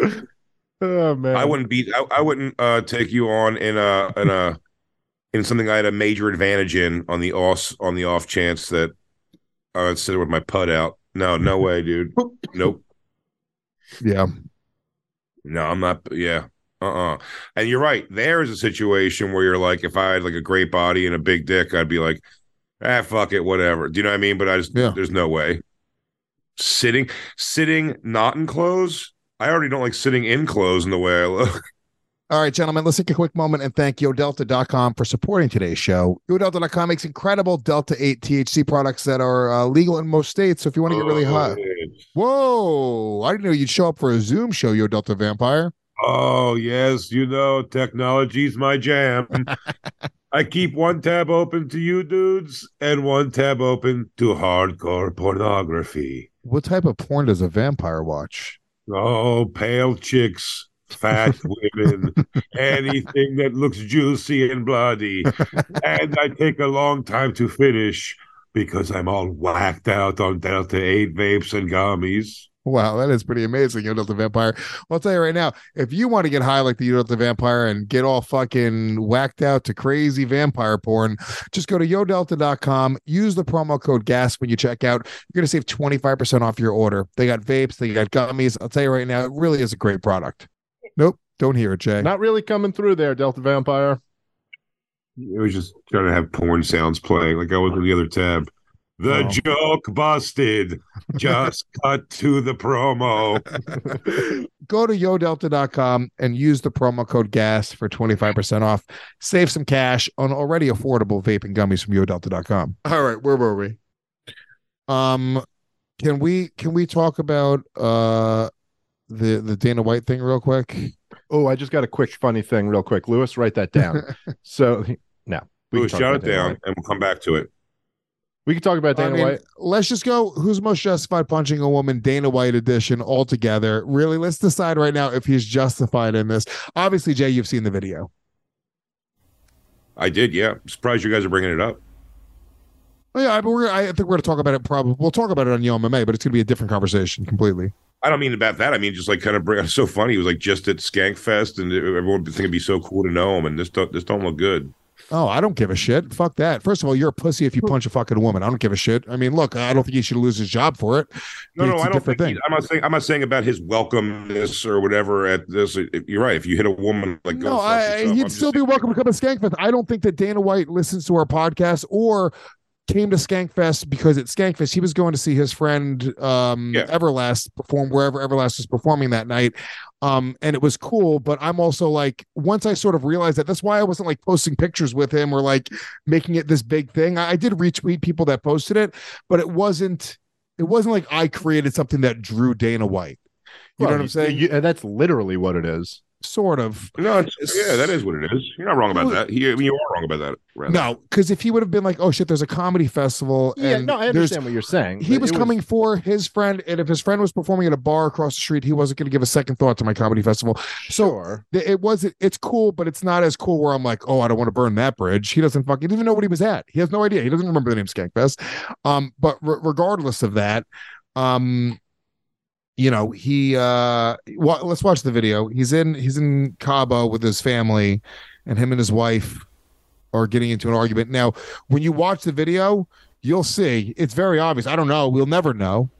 *laughs* oh man, I wouldn't beat. I, I wouldn't uh, take you on in a in a in something I had a major advantage in on the off on the off chance that I would sit with my putt out. No, no way, dude. Nope. yeah, No, I'm not. Yeah. Uh. uh And you're right. There's a situation where you're like, if I had like a great body and a big dick, I'd be like, ah, fuck it, whatever. Do you know what I mean? But I just, Yeah. there's no way. Sitting, sitting, not in clothes. I already don't like sitting in clothes in the way I look. *laughs* All right, gentlemen, let's take a quick moment and thank YoDelta.com for supporting today's show. YoDelta.com makes incredible Delta 8 THC products that are uh, legal in most states. So if you want to get really high, whoa, I didn't know you'd show up for a Zoom show, Yo Delta Vampire. Oh, yes, you know, technology's my jam. *laughs* I keep one tab open to you dudes and one tab open to hardcore pornography. What type of porn does a vampire watch? Oh, pale chicks, fat *laughs* women, anything that looks juicy and bloody. and I take a long time to finish because I'm all whacked out on Delta 8 vapes and gummies. Wow, that is pretty amazing, Yo Delta Vampire. Well, I'll tell you right now, if you want to get high like the Yo Delta Vampire and get all fucking whacked out to crazy vampire porn, just go to yodelta.com, use the promo code GAS when you check out. You're going to save 25% off your order. They got vapes, they got gummies. I'll tell you right now, it really is a great product. Nope, don't hear it, Jay. not really coming through there, Delta Vampire. It was just trying to have porn sounds playing like I was in the other tab. The Oh. joke busted. *laughs* Just cut to the promo. go to yodelta.com and use the promo code GAS for 25% off. Save some cash on already affordable vaping gummies from yodelta.com. All right, where were we? Um can we can we talk about uh the the Dana White thing real quick? Oh, I just got a quick funny thing, real quick. Luis, write that down. *laughs* so, now We Luis, can shut it down, White. and we'll come back to it. We can talk about I Dana mean, White. let's just go. Who's most justified punching a woman? Dana White edition altogether. Really, let's decide right now if he's justified in this. Obviously, Jay, you've seen the video. I did, yeah. I'm surprised you guys are bringing it up. Oh, yeah, but we're. I think we're going to talk about it. Probably we'll talk about it on Yo MMA, but it's going to be a different conversation completely. I don't mean about that. I mean just like kind of bring. It's so funny. He was like just at Skankfest, and everyone would think it'd be so cool to know him. And this don't this don't look good. Oh, I don't give a shit. Fuck that. First of all, you're a pussy if you punch a fucking woman. I don't give a shit. I mean, look, I don't think he should lose his job for it. No, no, It's a I don't think. thing. He, I'm not saying. I'm not saying about his welcomeness or whatever at this. You're right. If you hit a woman, like No, I, yourself. I'm he'd still be welcome to come to Skankfest. I don't think that Dana White listens to our podcast or came to Skankfest because at Skankfest he was going to see his friend um Yeah. Everlast perform wherever Everlast was performing that night. Um, and it was cool, but I'm also like, once I sort of realized that, that's why I wasn't like posting pictures with him or like making it this big thing. I, I did retweet people that posted it, but it wasn't. It wasn't like I created something that drew Dana White. You know what I'm saying? you- and that's literally what it is. Sort of. No, it's, yeah, that is what it is. You're not wrong about that. He, I mean, you are wrong about that. rather. No, because if he would have been like, "Oh shit, there's a comedy festival," Yeah, and no, I understand what you're saying. he but was coming for his friend, and if his friend was performing at a bar across the street, he wasn't going to give a second thought to my comedy festival. So Sure. th- it was it's cool, but it's not as cool where I'm like, oh, I don't want to burn that bridge. He doesn't fucking he doesn't know what he was at. He has no idea. He doesn't remember the name Skankfest. Um, but re- regardless of that, um, you know, he uh, let's watch the video. He's in he's in Cabo with his family, and him and his wife are getting into an argument. Now, when you watch the video, you'll see it's very obvious. I don't know. We'll never know.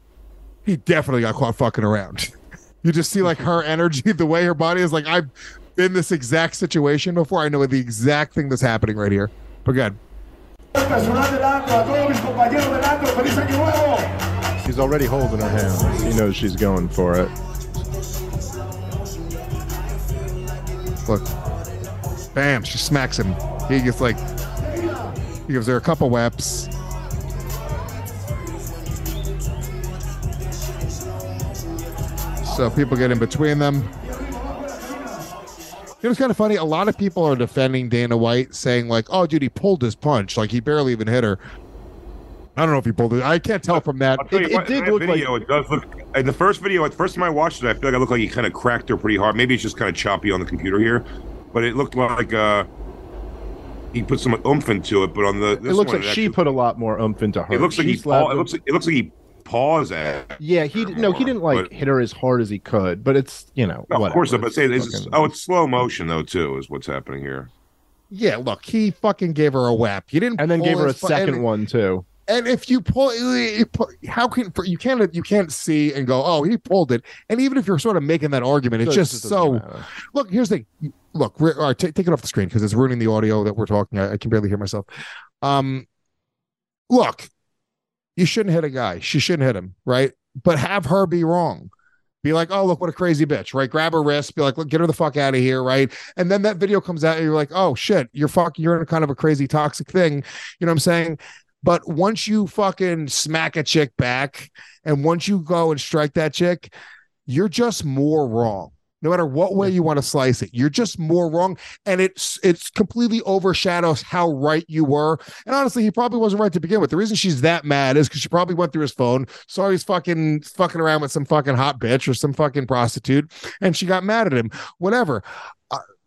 He definitely got caught fucking around. *laughs* You just see like her energy, the way her body is like, I've been this exact situation before. I know the exact thing that's happening right here. But good. She's already holding her hand. He knows she's going for it. Look. Bam. She smacks him. He gets like, he gives her a couple whaps. So people get in between them. It was kind of funny. A lot of people are defending Dana White, saying like, "Oh, dude, he pulled his punch. Like he barely even hit her." I don't know if he pulled it. I can't tell from that. I'll It- it what, did in that look like- it does look. In the first video, the first time I watched it, I feel like I looked like he kind of cracked her pretty hard. Maybe it's just kind of choppy on the computer here, but it looked like uh, he put some oomph into it. But on the, this it looks one, like it she actually- put a lot more oomph into her. It looks like She he. Paw, it looks. Like, it looks like he paws at. Yeah, he did, no, he didn't like but- hit her as hard as he could, but it's you know, No, of course, but say this is, oh, it's slow motion though too, is what's happening here. Yeah, look, he fucking gave her a whap. You didn't, and then gave her a fu- second and- one too. And if you pull, you how can you can't you can't see and go, oh, he pulled it. And even if you're sort of making that argument, it's it just so. matter. Look, here's the thing. Look, all right, take take it off the screen because it's ruining the audio that we're talking. I, I can barely hear myself. Um, look, you shouldn't hit a guy. She shouldn't hit him, right? But have her be wrong. Be like, oh, look, what a crazy bitch, right? Grab her wrist, be like, look, get her the fuck out of here, right? And then that video comes out, and you're like, oh shit, you're fucking, you're in a kind of a crazy toxic thing. You know what I'm saying? But once you fucking smack a chick back, and once you go and strike that chick, you're just more wrong. No matter what way you want to slice it, you're just more wrong, and it's it's completely overshadows how right you were. And honestly, he probably wasn't right to begin with. The reason she's that mad is because she probably went through his phone, saw he's fucking fucking around with some fucking hot bitch or some fucking prostitute, and she got mad at him. Whatever.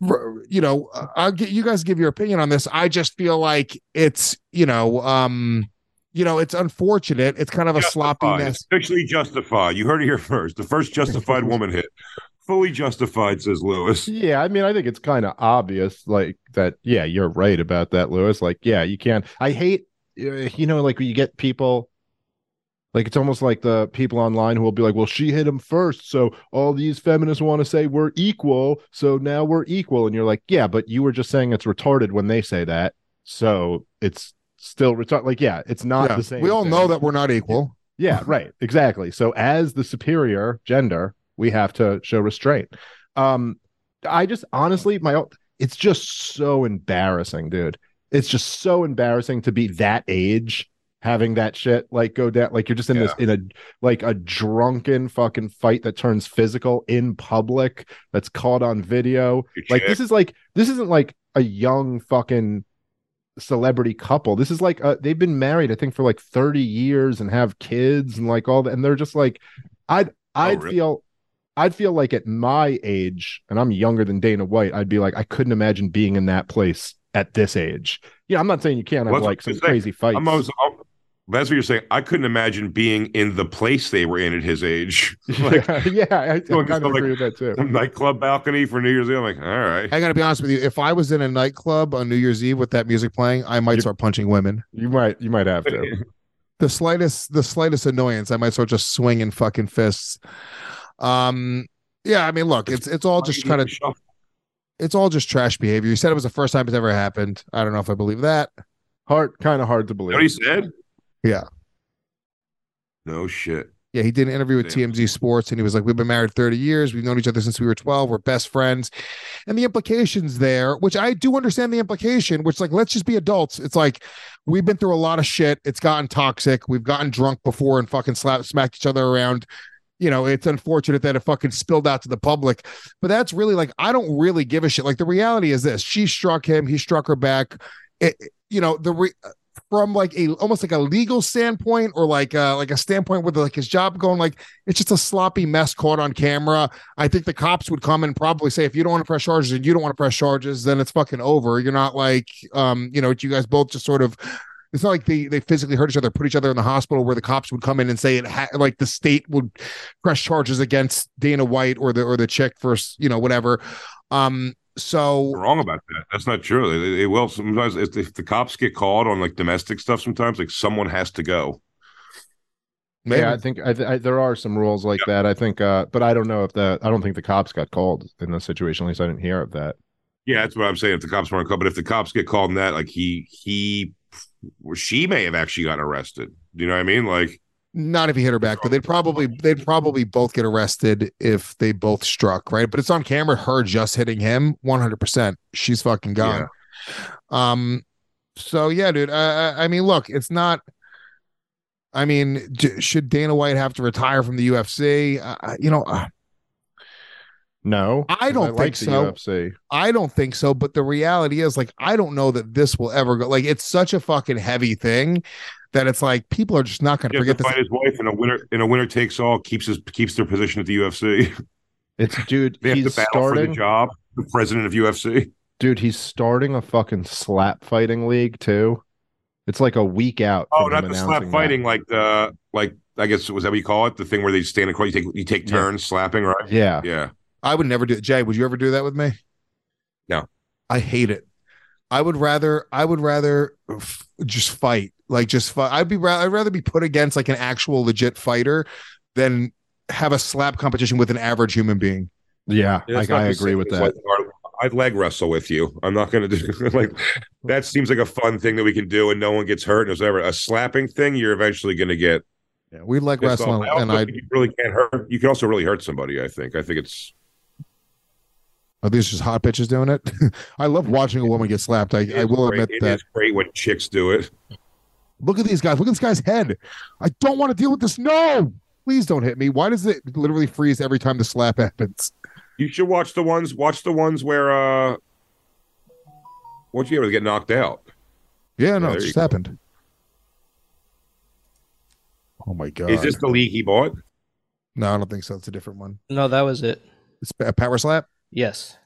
R- you know, uh, I'll get you guys give your opinion on this. I just feel like it's you know, um, you know, it's unfortunate. It's kind of a Justified. sloppiness. Officially justified. You heard it here first. The first justified *laughs* woman hit. Fully justified, says Luis. Yeah, I mean, I think it's kind of obvious, like that. Yeah, you're right about that, Luis. Like, yeah, you can't. I hate, uh, you know, like when you get people, like it's almost like the people online who will be like, "Well, she hit him first, so all these feminists want to say we're equal, so now we're equal." And you're like, "Yeah, but you were just saying it's retarded when they say that, so it's still retarded." Like, yeah, it's not Yeah, the same. we all thing. know that we're not equal. Yeah, right. Exactly. So as the superior gender, we have to show restraint. Um I just honestly my it's just so embarrassing, dude. It's just so embarrassing to be that age having that shit like go down like you're just in this in a like a drunken fucking fight that turns physical in public that's caught on video. Your Like chick. this is like this isn't like a young fucking celebrity couple. This is like uh, they've been married, I think, for like 30 years and have kids and like all that. And they're just like, I'd I'd really? feel I'd feel like at my age, and I'm younger than Dana White, I'd be like, I couldn't imagine being in that place at this age. Yeah, I'm not saying you can't have Well, that's like some crazy fights. I'm always, I'm- that's what you're saying. I couldn't imagine being in the place they were in at his age. *laughs* *laughs* like yeah, yeah, I, I Going kind to, of like, agree with that too. nightclub balcony for New Year's Eve. I'm like, all right. I gotta be honest with you. If I was in a nightclub on New Year's Eve with that music playing, I might You- start punching women. You might you might have to. *laughs* The slightest, the slightest annoyance, I might start just swinging fucking fists. Um, yeah, I mean, look, it's it's all just kind of it's all just trash behavior. You said it was the first time it's ever happened. I don't know if I believe that. Hard, kind of hard to You believe. know what he said? Yeah. No shit. Yeah, he did an interview with Damn. TMZ Sports and he was like, We've been married 30 years. We've known each other since we were 12. We're best friends. And the implications there, which I do understand the implication, which, like, let's just be adults. It's like we've been through a lot of shit. It's gotten toxic. We've gotten drunk before and fucking slap, smacked each other around. You know, it's unfortunate that it fucking spilled out to the public, but that's really like, I don't really give a shit. Like, the reality is this she struck him, he struck her back. It, you know, the re- from like a almost like a legal standpoint or like uh like a standpoint with like his job going like it's just a sloppy mess caught on camera. I think the cops would come and probably say if you don't want to press charges and you don't want to press charges, then it's fucking over. You're not like um you know you guys both just sort of. It's not like they they physically hurt each other, put each other in the hospital, where the cops would come in and say it ha- like the state would press charges against Dana White or the or the chick for you know whatever. Um, so You're wrong about that. That's not true. They, they will sometimes if, if the cops get called on like domestic stuff. Sometimes like someone has to go. maybe Yeah, I think I, th- I, there are some rules like that. I think, uh, but I don't know if the I don't think the cops got called in this situation. At least I didn't hear of that. Yeah, that's what I'm saying. If the cops weren't called, but if the cops get called in that, like he he or she may have actually gotten arrested. Do you know what I mean? Like Not if he hit her back, but they'd probably they'd probably both get arrested if they both struck, right? But it's on camera, her just hitting him, one hundred percent. She's fucking gone. Um, so yeah, dude. I, I I mean, look, it's not. I mean, j- should Dana White have to retire from the UFC? Uh, uh, you know, uh, No, I don't like think the so. UFC. I don't think so. But the reality is, like, I don't know that this will ever go. Like, it's such a fucking heavy thing that it's like people are just not going to has to forget this. fight his wife in a winner in a winner takes all. Keeps his keeps their position at the UFC. *laughs* It's dude. They have he's to battle for the job. The president of UFC. Dude, he's starting a fucking slap fighting league too. It's like a week out. Oh, not the slap fighting, that. like the like. I guess was that what you call it? The thing where they stand across. You take you take Yeah. turns slapping, right? Yeah, Yeah. I would never do it. Jay, would you ever do that with me? No. I hate it. I would rather I would rather f- just fight. Like just fight. I'd be ra- I'd rather be put against like an actual legit fighter than have a slap competition with an average human being. yeah. Yeah, like I agree with that. like, I'd leg wrestle with you. I'm not going to do *laughs* like that. Seems like a fun thing that we can do, and no one gets hurt. And whatever. A slapping thing, you're eventually going to get Yeah, we like pissed off. wrestling and I you really can't hurt. You can also really hurt somebody. I think. I think it's are these just hot bitches doing it? *laughs* I love watching a woman get slapped. I, I will great. admit It that. is great when chicks do it. Look at these guys. Look at this guy's head. I don't want to deal with this. No, please don't hit me. Why does it literally freeze every time the slap *laughs* happens? You should watch the ones. Watch the ones where uh, once you ever get knocked out. Yeah, no, there it you just go. happened. Oh my god! Is this the league he bought? No, I don't think so. It's a different one. No, that was it. It's a power slap. Yes.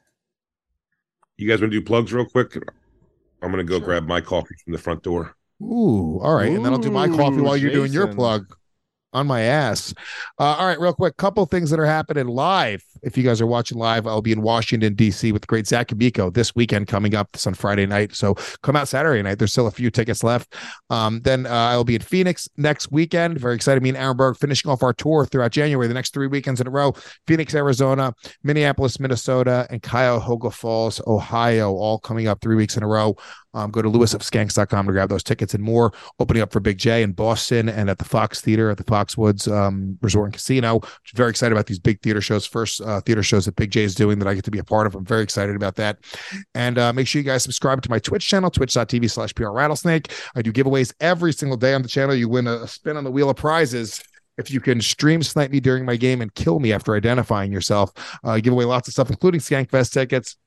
You guys want to do plugs real quick? I'm going to go grab my coffee from the front door. Ooh, all right. and then I'll do my coffee while you're doing your plug on my ass. Uh, all right, real quick. Couple things that are happening live. If you guys are watching live, I'll be in Washington, D.C. with the great Zach D'Amico this weekend coming up. This on Friday night. So come out Saturday night. There's still a few tickets left. Um, then uh, I'll be in Phoenix next weekend. Very excited. Me and Aaron Berg finishing off our tour throughout January, the next three weekends in a row. Phoenix, Arizona, Minneapolis, Minnesota, and Cuyahoga Falls, Ohio, all coming up three weeks in a row. Um, go to legionofskanks.com to grab those tickets and more. Opening up for Big Jay in Boston and at the Fox Theater at the Foxwoods um, Resort and Casino. Very excited about these big theater shows. First uh, theater shows that Big Jay is doing that I get to be a part of. I'm very excited about that. And uh, make sure you guys subscribe to my Twitch channel, twitch.tv slash PR Rattlesnake. I do giveaways every single day on the channel. You win a, spin on the wheel of prizes if you can stream snipe me during my game and kill me after identifying yourself. Uh, give away lots of stuff, including Skankfest tickets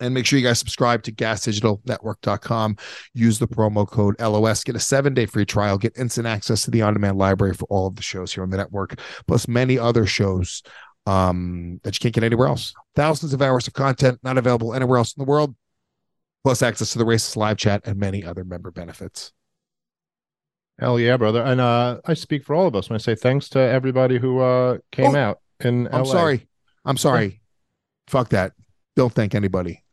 And make sure you guys subscribe to gasdigitalnetwork.com. Use the promo code LOS. Get a seven day free trial. Get instant access to the on demand library for all of the shows here on the network, plus many other shows um, that you can't get anywhere else. Thousands of hours of content not available anywhere else in the world, plus access to the racist live chat and many other member benefits. Hell yeah, brother. And uh, I speak for all of us when I say thanks to everybody who uh, came Oh, out in I'm LA. sorry. I'm sorry. Fuck that. Don't thank anybody.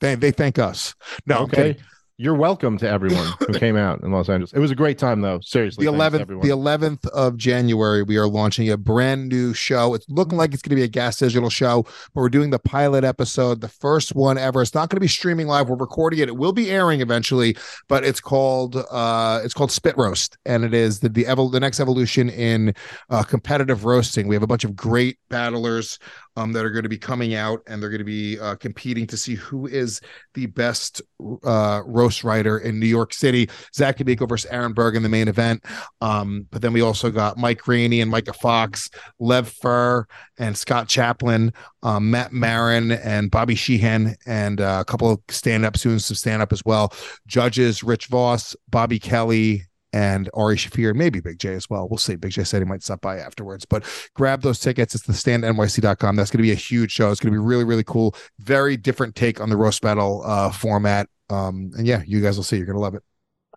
They, they thank us. No, okay. You're welcome to everyone who *laughs* came out in Los Angeles. It was a great time, though. Seriously. the 11th the 11th of january we are launching a brand new show it's looking like it's going to be a gas digital show but we're doing the pilot episode the first one ever it's not going to be streaming live we're recording it it will be airing eventually but it's called uh it's called spit roast and it is the the, evol- the next evolution in uh competitive roasting we have a bunch of great battlers um, that are going to be coming out and they're going to be uh, competing to see who is the best uh, roast writer in New York City. Zach D'Amico versus Aaron Berg in the main event. Um, but then we also got Mike Rainey and Micah Fox, Lev Fur and Scott Chaplin, um, Matt Marin and Bobby Sheehan, and uh, a couple of stand ups doing some stand up as well. Judges Rich Voss, Bobby Kelly, and Ari Shaffir, maybe Big Jay as well. We'll see. Big Jay said he might stop by afterwards, but grab those tickets. It's the standnyc.com. That's going to be a huge show. It's going to be really, really cool. Very different take on the roast battle uh, format. Um, and yeah, you guys will see. You're going to love it.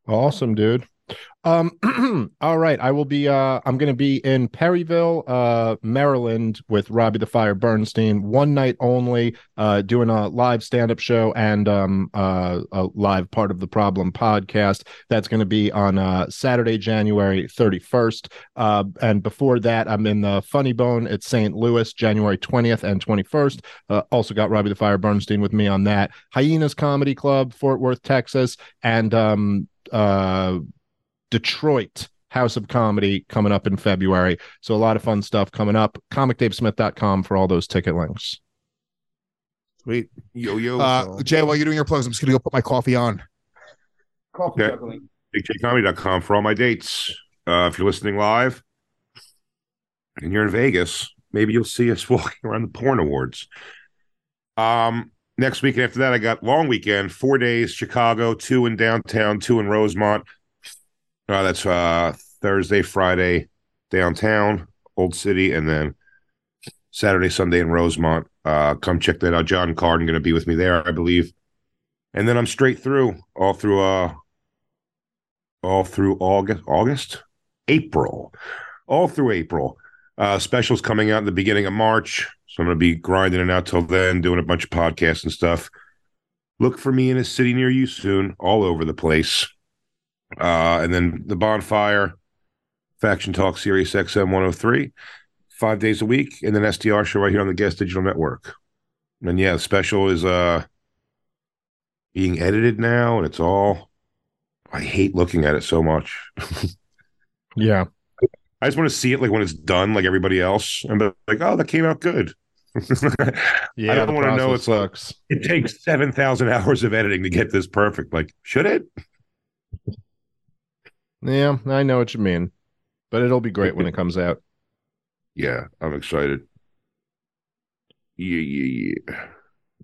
Awesome, dude. Um, *clears throat* all right. I will be uh I'm gonna be in Perryville, uh, Maryland with Robbie the Fire Bernstein, one night only, uh doing a live stand-up show and um uh a live part of the problem podcast. That's gonna be on uh Saturday, January 31st. Uh and before that, I'm in the Funny Bone at St. Louis, January 20th and 21st. Uh, also got Robbie the Fire Bernstein with me on that. Hyenas Comedy Club, Fort Worth, Texas, and um uh Detroit House of Comedy coming up in February. So a lot of fun stuff coming up. ComicDaveSmith.com for all those ticket links. Sweet. Yo yo. Uh, Jay, while you're doing your plugs, I'm just going to go put my coffee on. Coffee Okay. BigJayComedy.com for all my dates. Uh, if you're listening live and you're in Vegas, maybe you'll see us *laughs* walking around the porn awards. Um, next weekend after that, I got long weekend, four days, Chicago, two in downtown, two in Rosemont. Uh, that's uh Thursday, Friday, downtown, Old City, and then Saturday, Sunday in Rosemont. Uh, come check that out. John Carden going to be with me there, I believe. And then I'm straight through, all through uh all through August, August, April, all through April. Uh, specials coming out in the beginning of March, so I'm going to be grinding it out till then, doing a bunch of podcasts and stuff. Look for me in a city near you soon, all over the place. Uh, and then the bonfire, Faction Talk SiriusXM 103, five days a week, and then SDR show right here on the Gas Digital Network. And yeah, the special is uh being edited now, and it's all I hate looking at it so much. *laughs* Yeah. I just want to see it like when it's done, like everybody else, and be like, "Oh, that came out good." *laughs* Yeah. I don't want to know like sucks. it takes seven thousand hours of editing to get this perfect. Like, should it? Yeah, I know what you mean. But it'll be great when it *laughs* comes out. Yeah, I'm excited. Yeah, yeah, yeah.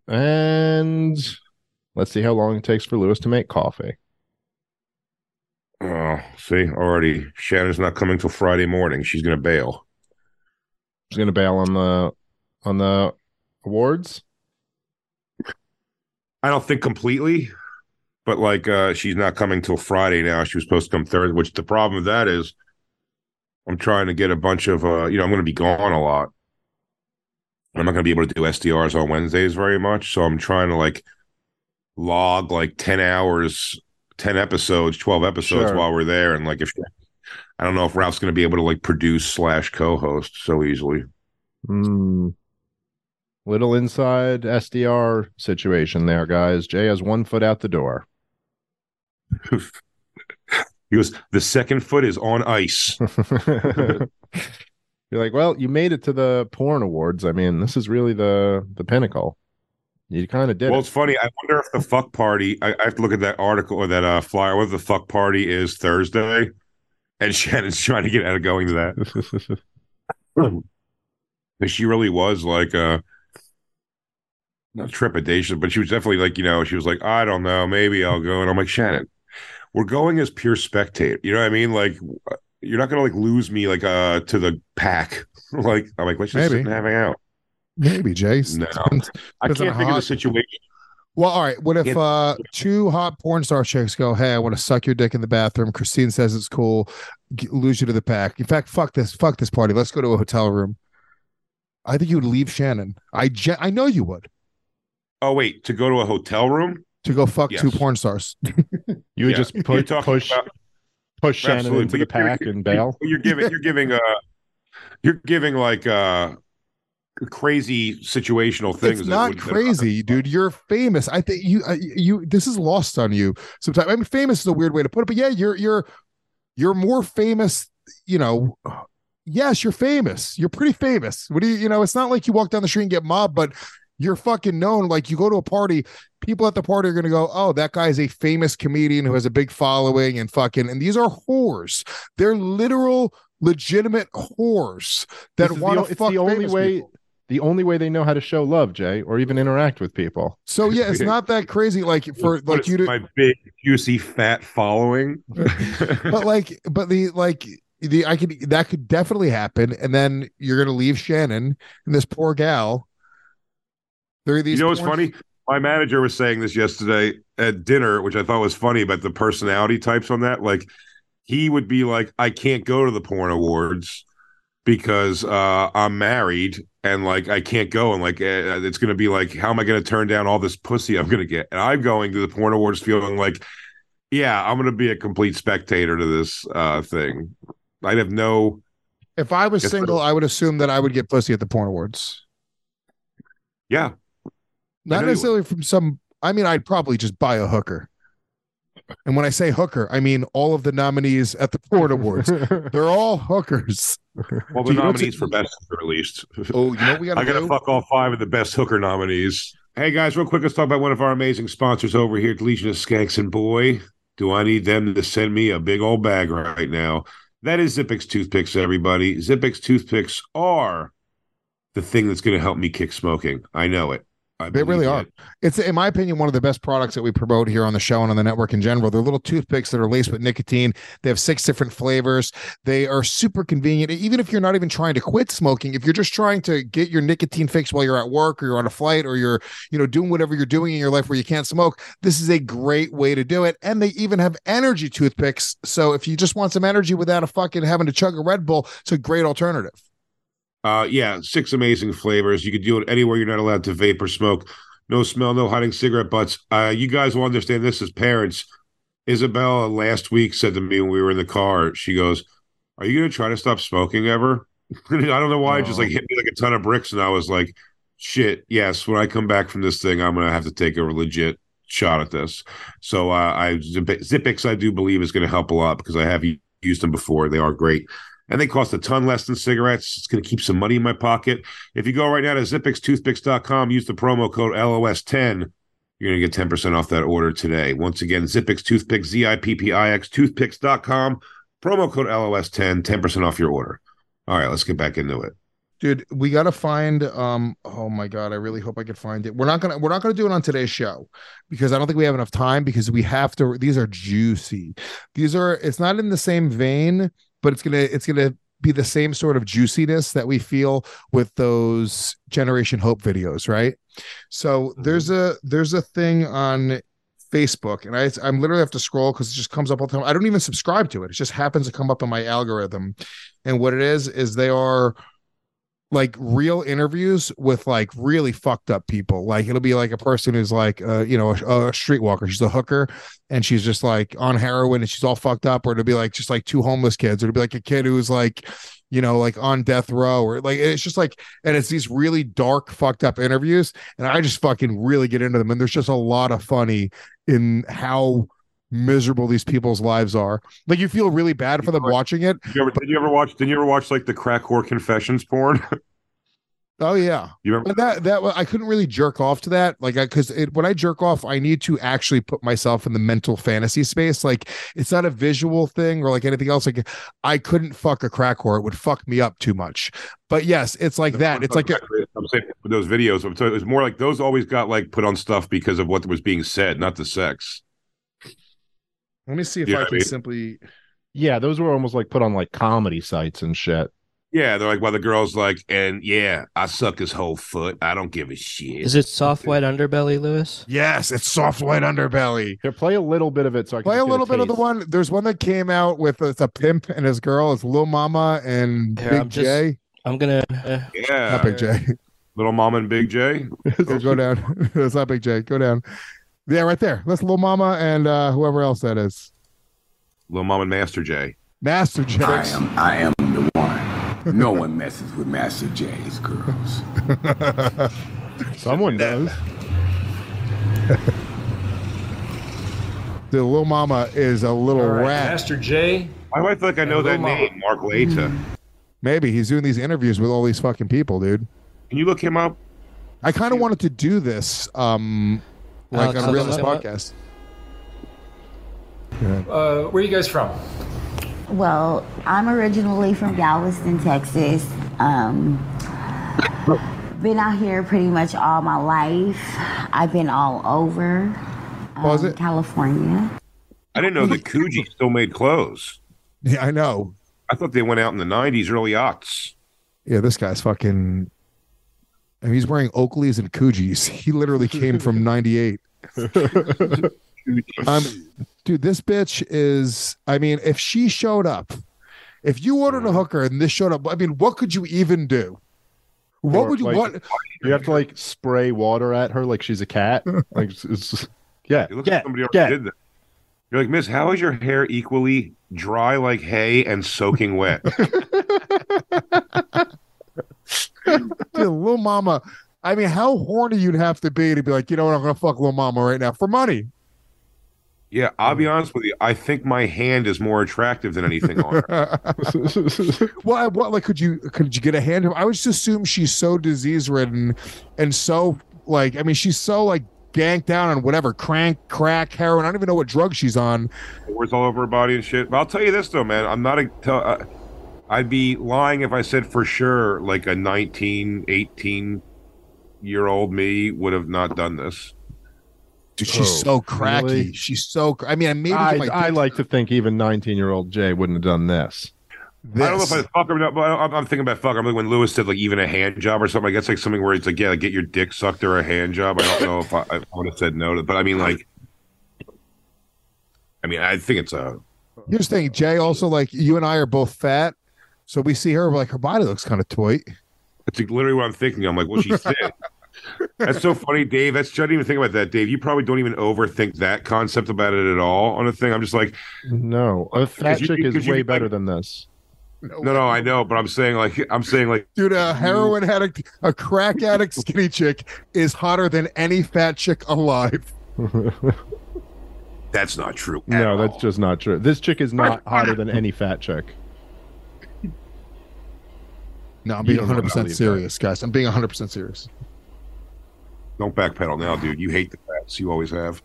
And let's see how long it takes for Luis to make coffee. Oh, see, already Shannon's not coming till Friday morning. She's gonna bail. She's gonna bail on the on the awards. I don't think completely, but like uh she's not coming till Friday now. She was supposed to come Thursday, which the problem with that is I'm trying to get a bunch of uh you know, I'm gonna be gone a lot. I'm not gonna be able to do SDRs on Wednesdays very much. So I'm trying to like log like 10 hours, 10 episodes, 12 episodes Sure. while we're there. And like if I don't know if Ralph's gonna be able to like produce slash co-host so easily. Hmm. Little inside SDR situation there, guys. Jay has one foot out the door. *laughs* He goes, the second foot is on ice. *laughs* You're like, well, you made it to the porn awards. I mean, this is really the the pinnacle. You kind of did Well, it. it's funny. I wonder if the fuck party. I, I have to look at that article or that uh, flyer. Whether the fuck party is Thursday, and *laughs* Shannon's trying to get out of going to that. 'Cause she really was like, uh, not trepidation, but she was definitely like, you know, she was like, I don't know, maybe I'll go. And I'm like, Shannon, we're going as pure spectator. You know what I mean? Like, you're not gonna like lose me like uh to the pack. *laughs* like, I'm like, let's just sit and hang out. Maybe, Jay. No. *laughs* Depends- I can't think of the situation. Well, all right. What if uh two hot porn star chicks go, "Hey, I want to suck your dick in the bathroom." Christine says it's cool. G- lose you to the pack. In fact, fuck this. Fuck this party. Let's go to a hotel room. I think you would leave Shannon. I ge- I know you would Oh wait, to go to a hotel room? to go fuck two porn stars. *laughs* You would Yeah, just *laughs* put, push about- push Shannon Absolutely, into but the you're- pack you're- and bail. *laughs* You're giving you're giving uh you're giving like uh crazy situational things. it's not crazy, dude. You're famous. I think you uh, you this is lost on you sometimes. I mean, famous is a weird way to put it, but yeah, you're you're you're more famous. You know, yes, you're famous. You're pretty famous. What do you you know? It's not like you walk down the street and get mobbed, but you're fucking known. Like you go to a party, people at the party are gonna go, "Oh, that guy's a famous comedian who has a big following," and fucking. And these are whores. They're literal, legitimate whores that the want to fuck the only famous way people. the only way they know how to show love, Jay, or even interact with people. So *laughs* yeah, it's not that crazy. Like for but like you to, my big juicy fat following. *laughs* but like, but the like the I could that could definitely happen, and then you're gonna leave Shannon and this poor gal. There are these. you know what's funny? My manager was saying this yesterday at dinner, which I thought was funny about the personality types on that. Like he would be like, I can't go to the porn awards because uh I'm married and like I can't go and like uh, it's gonna be like how am I gonna turn down all this pussy I'm gonna get? And I'm going to the porn awards feeling like, yeah, I'm gonna be a complete spectator to this uh thing. I'd have no If I was single, I would assume that I would get pussy at the porn awards. yeah. Not know you would. necessarily from some. I mean, I'd probably just buy a hooker. And when I say hooker, I mean all of the nominees at the porn awards. *laughs* They're all hookers. Well, the Dude, you know what's- nominees for best hooker at least. Oh, you know what we got I gotta do? fuck all five of the best hooker nominees. Hey guys, real quick, let's talk about one of our amazing sponsors over here at Legion of Skanks. And boy, do I need them to send me a big old bag right now. That is Zippix toothpicks, everybody. Zippix toothpicks are the thing that's going to help me kick smoking. I know it. I They really are. it. It's, in my opinion, one of the best products that we promote here on the show and on the network in general. They're little toothpicks that are laced with nicotine. They have six different flavors. They are super convenient. Even if you're not even trying to quit smoking, if you're just trying to get your nicotine fix while you're at work or you're on a flight or you're, you know, doing whatever you're doing in your life where you can't smoke, this is a great way to do it. And they even have energy toothpicks. So if you just want some energy without a fucking having to chug a Red Bull, it's a great alternative. Uh, yeah, six amazing flavors. You could do it anywhere you're not allowed to vape or smoke. No smell, no hiding cigarette butts. Uh, you guys will understand this as parents. Isabella last week said to me when we were in the car, she goes, Are you going to try to stop smoking ever? *laughs* I don't know why. It just like hit me like a ton of bricks. And I was like, Shit, yes. When I come back from this thing, I'm going to have to take a legit shot at this. So, uh, I Zip- Zippix, I do believe, is going to help a lot because I have used them before. They are great and they cost a ton less than cigarettes. It's going to keep some money in my pocket. If you go right now to zippixtoothpicks.com, use the promo code LOS10, you're going to get 10% off that order today. Once again, Zippix Toothpicks, Z I P P I X, toothpicks.com, promo code LOS10, 10% off your order. All right, let's get back into it. dude we gotta find um oh my god i really hope i can find it we're not gonna we're not gonna do it on today's show because i don't think we have enough time because we have to these are juicy these are it's not in the same vein but it's gonna it's gonna be the same sort of juiciness that we feel with those generation hope videos right so mm-hmm. there's a there's a thing on Facebook, and I I'm literally have to scroll because it just comes up all the time. I don't even subscribe to it; it just happens to come up in my algorithm. And what it is is they are like real interviews with like really fucked up people. Like it'll be like a person who's like, uh, you know, a, a streetwalker. She's a hooker, and she's just like on heroin, and she's all fucked up. Or it'll be like just like two homeless kids. Or it'll be like a kid who's like, you know, like on death row, or like it's just like, and it's these really dark, fucked up interviews, and I just fucking really get into them. And there's just a lot of funny in how miserable these people's lives are. Like you feel really bad for them watching it. Did you ever, did you ever watch? Did you ever watch like the crack whore confessions porn? *laughs* Oh yeah. You remember? But that that I couldn't really jerk off to that, like, because when I jerk off, I need to actually put myself in the mental fantasy space. Like, it's not a visual thing or like anything else. Like, I couldn't fuck a crack whore; it would fuck me up too much. But yes, it's like that. It's like a, I'm saying those videos. So it was more like those always got like put on stuff because of what was being said, not the sex. Let me see if You know I what I can mean? simply. Yeah, those were almost like put on like comedy sites and shit. Yeah, they're like, while the girl's like, and yeah, I suck his whole foot. I don't give a shit. Is it soft white underbelly, Luis? Yes, it's soft white underbelly. Here, play a little bit of it so I can Play a get little bit of the one. There's one that came out with it's a pimp and his girl. It's Lil Mama and Here, Big I'm just- J. I'm gonna. Uh, Yeah, Not Big J. little Mama and Big J. Go- *laughs* go down. *laughs* It's not Big J. Go down. Yeah, right there. That's Lil Mama and uh, whoever else that is. Little Mama and Master J. Master J. I am, I am the one. No *laughs* one messes with Master J's girls. *laughs* Someone does. The Lil Mama is a little All right, rat. Master J. Why do I feel like I know that Mama. name? Mark Laita. Maybe he's doing these interviews with all these fucking people, dude. Can you look him up? I kind of wanted to do this, um, like Alex, on look Realist him up. podcast. Uh, where are you guys from? Well, I'm originally from Galveston, Texas. Um, been out here pretty much all my life. I've been all over um, Was it? California. I didn't know that Coogi still made clothes. Yeah, I know. I thought they went out in the '90s, early aughts. Yeah, this guy's fucking. I mean, he's wearing Oakleys and Coogis. *laughs* He literally came from *laughs* '98. Um, dude, this bitch is. I mean, if she showed up, if you ordered a hooker and this showed up, I mean, what could you even do? What Or, would you like, what? You have to like spray water at her like she's a cat. *laughs* Like it's, it's yeah, You look yeah, like somebody already yeah. did that. You're like, Miss, how is your hair equally dry like hay and soaking wet? *laughs* Dude, Lil Mama. I mean, how horny you'd have to be to be like, you know what, I'm gonna fuck little Mama right now for money. yeah, I'll be honest with you. I think my hand is more attractive than anything on her. *laughs* *laughs* well, what like could you could you get a hand? I would just assume she's so disease ridden and so like I mean she's so like ganked down on whatever crank, crack, heroin. I don't even know what drug she's on. Words all over her body and shit. But I'll tell you this though, man. I'm not a. Tell, uh, I'd be lying if I said for sure like a 19, 18 year old me would have not done this. Dude, she's Oh, so cracky. really? She's so. cr- I mean, maybe I, my I like to think even 19 year old Jay wouldn't have done this. I don't know if I fuck or not, but I'm, I'm thinking about fuck. I'm like when Luis said like even a hand job or something. I guess like something where it's like yeah, like, get your dick sucked or a hand job. I don't know if I, I would have said no to, but I mean like, I mean I think it's a Here's the thing, Jay. Also, like you and I are both fat, so we see her like her body looks kind of toy. it's like literally what I'm thinking. I'm like, well, she's thick. That's so funny, Dave. That's I didn't even think about that, Dave. You probably don't even overthink that concept about it at all on a thing. I'm just like, No, a fat chick because is you way could, like- better than this. no, no, I know, but I'm saying like, I'm saying like, Dude, a heroin addict, a crack addict, skinny chick is hotter than any fat chick alive. *laughs* that's not true. No, all. that's just not true. This chick is not hotter than any fat chick. No, I'm being 100 percent serious, guys. I'm being 100 percent serious. Don't backpedal now, dude. You hate the fats. You always have,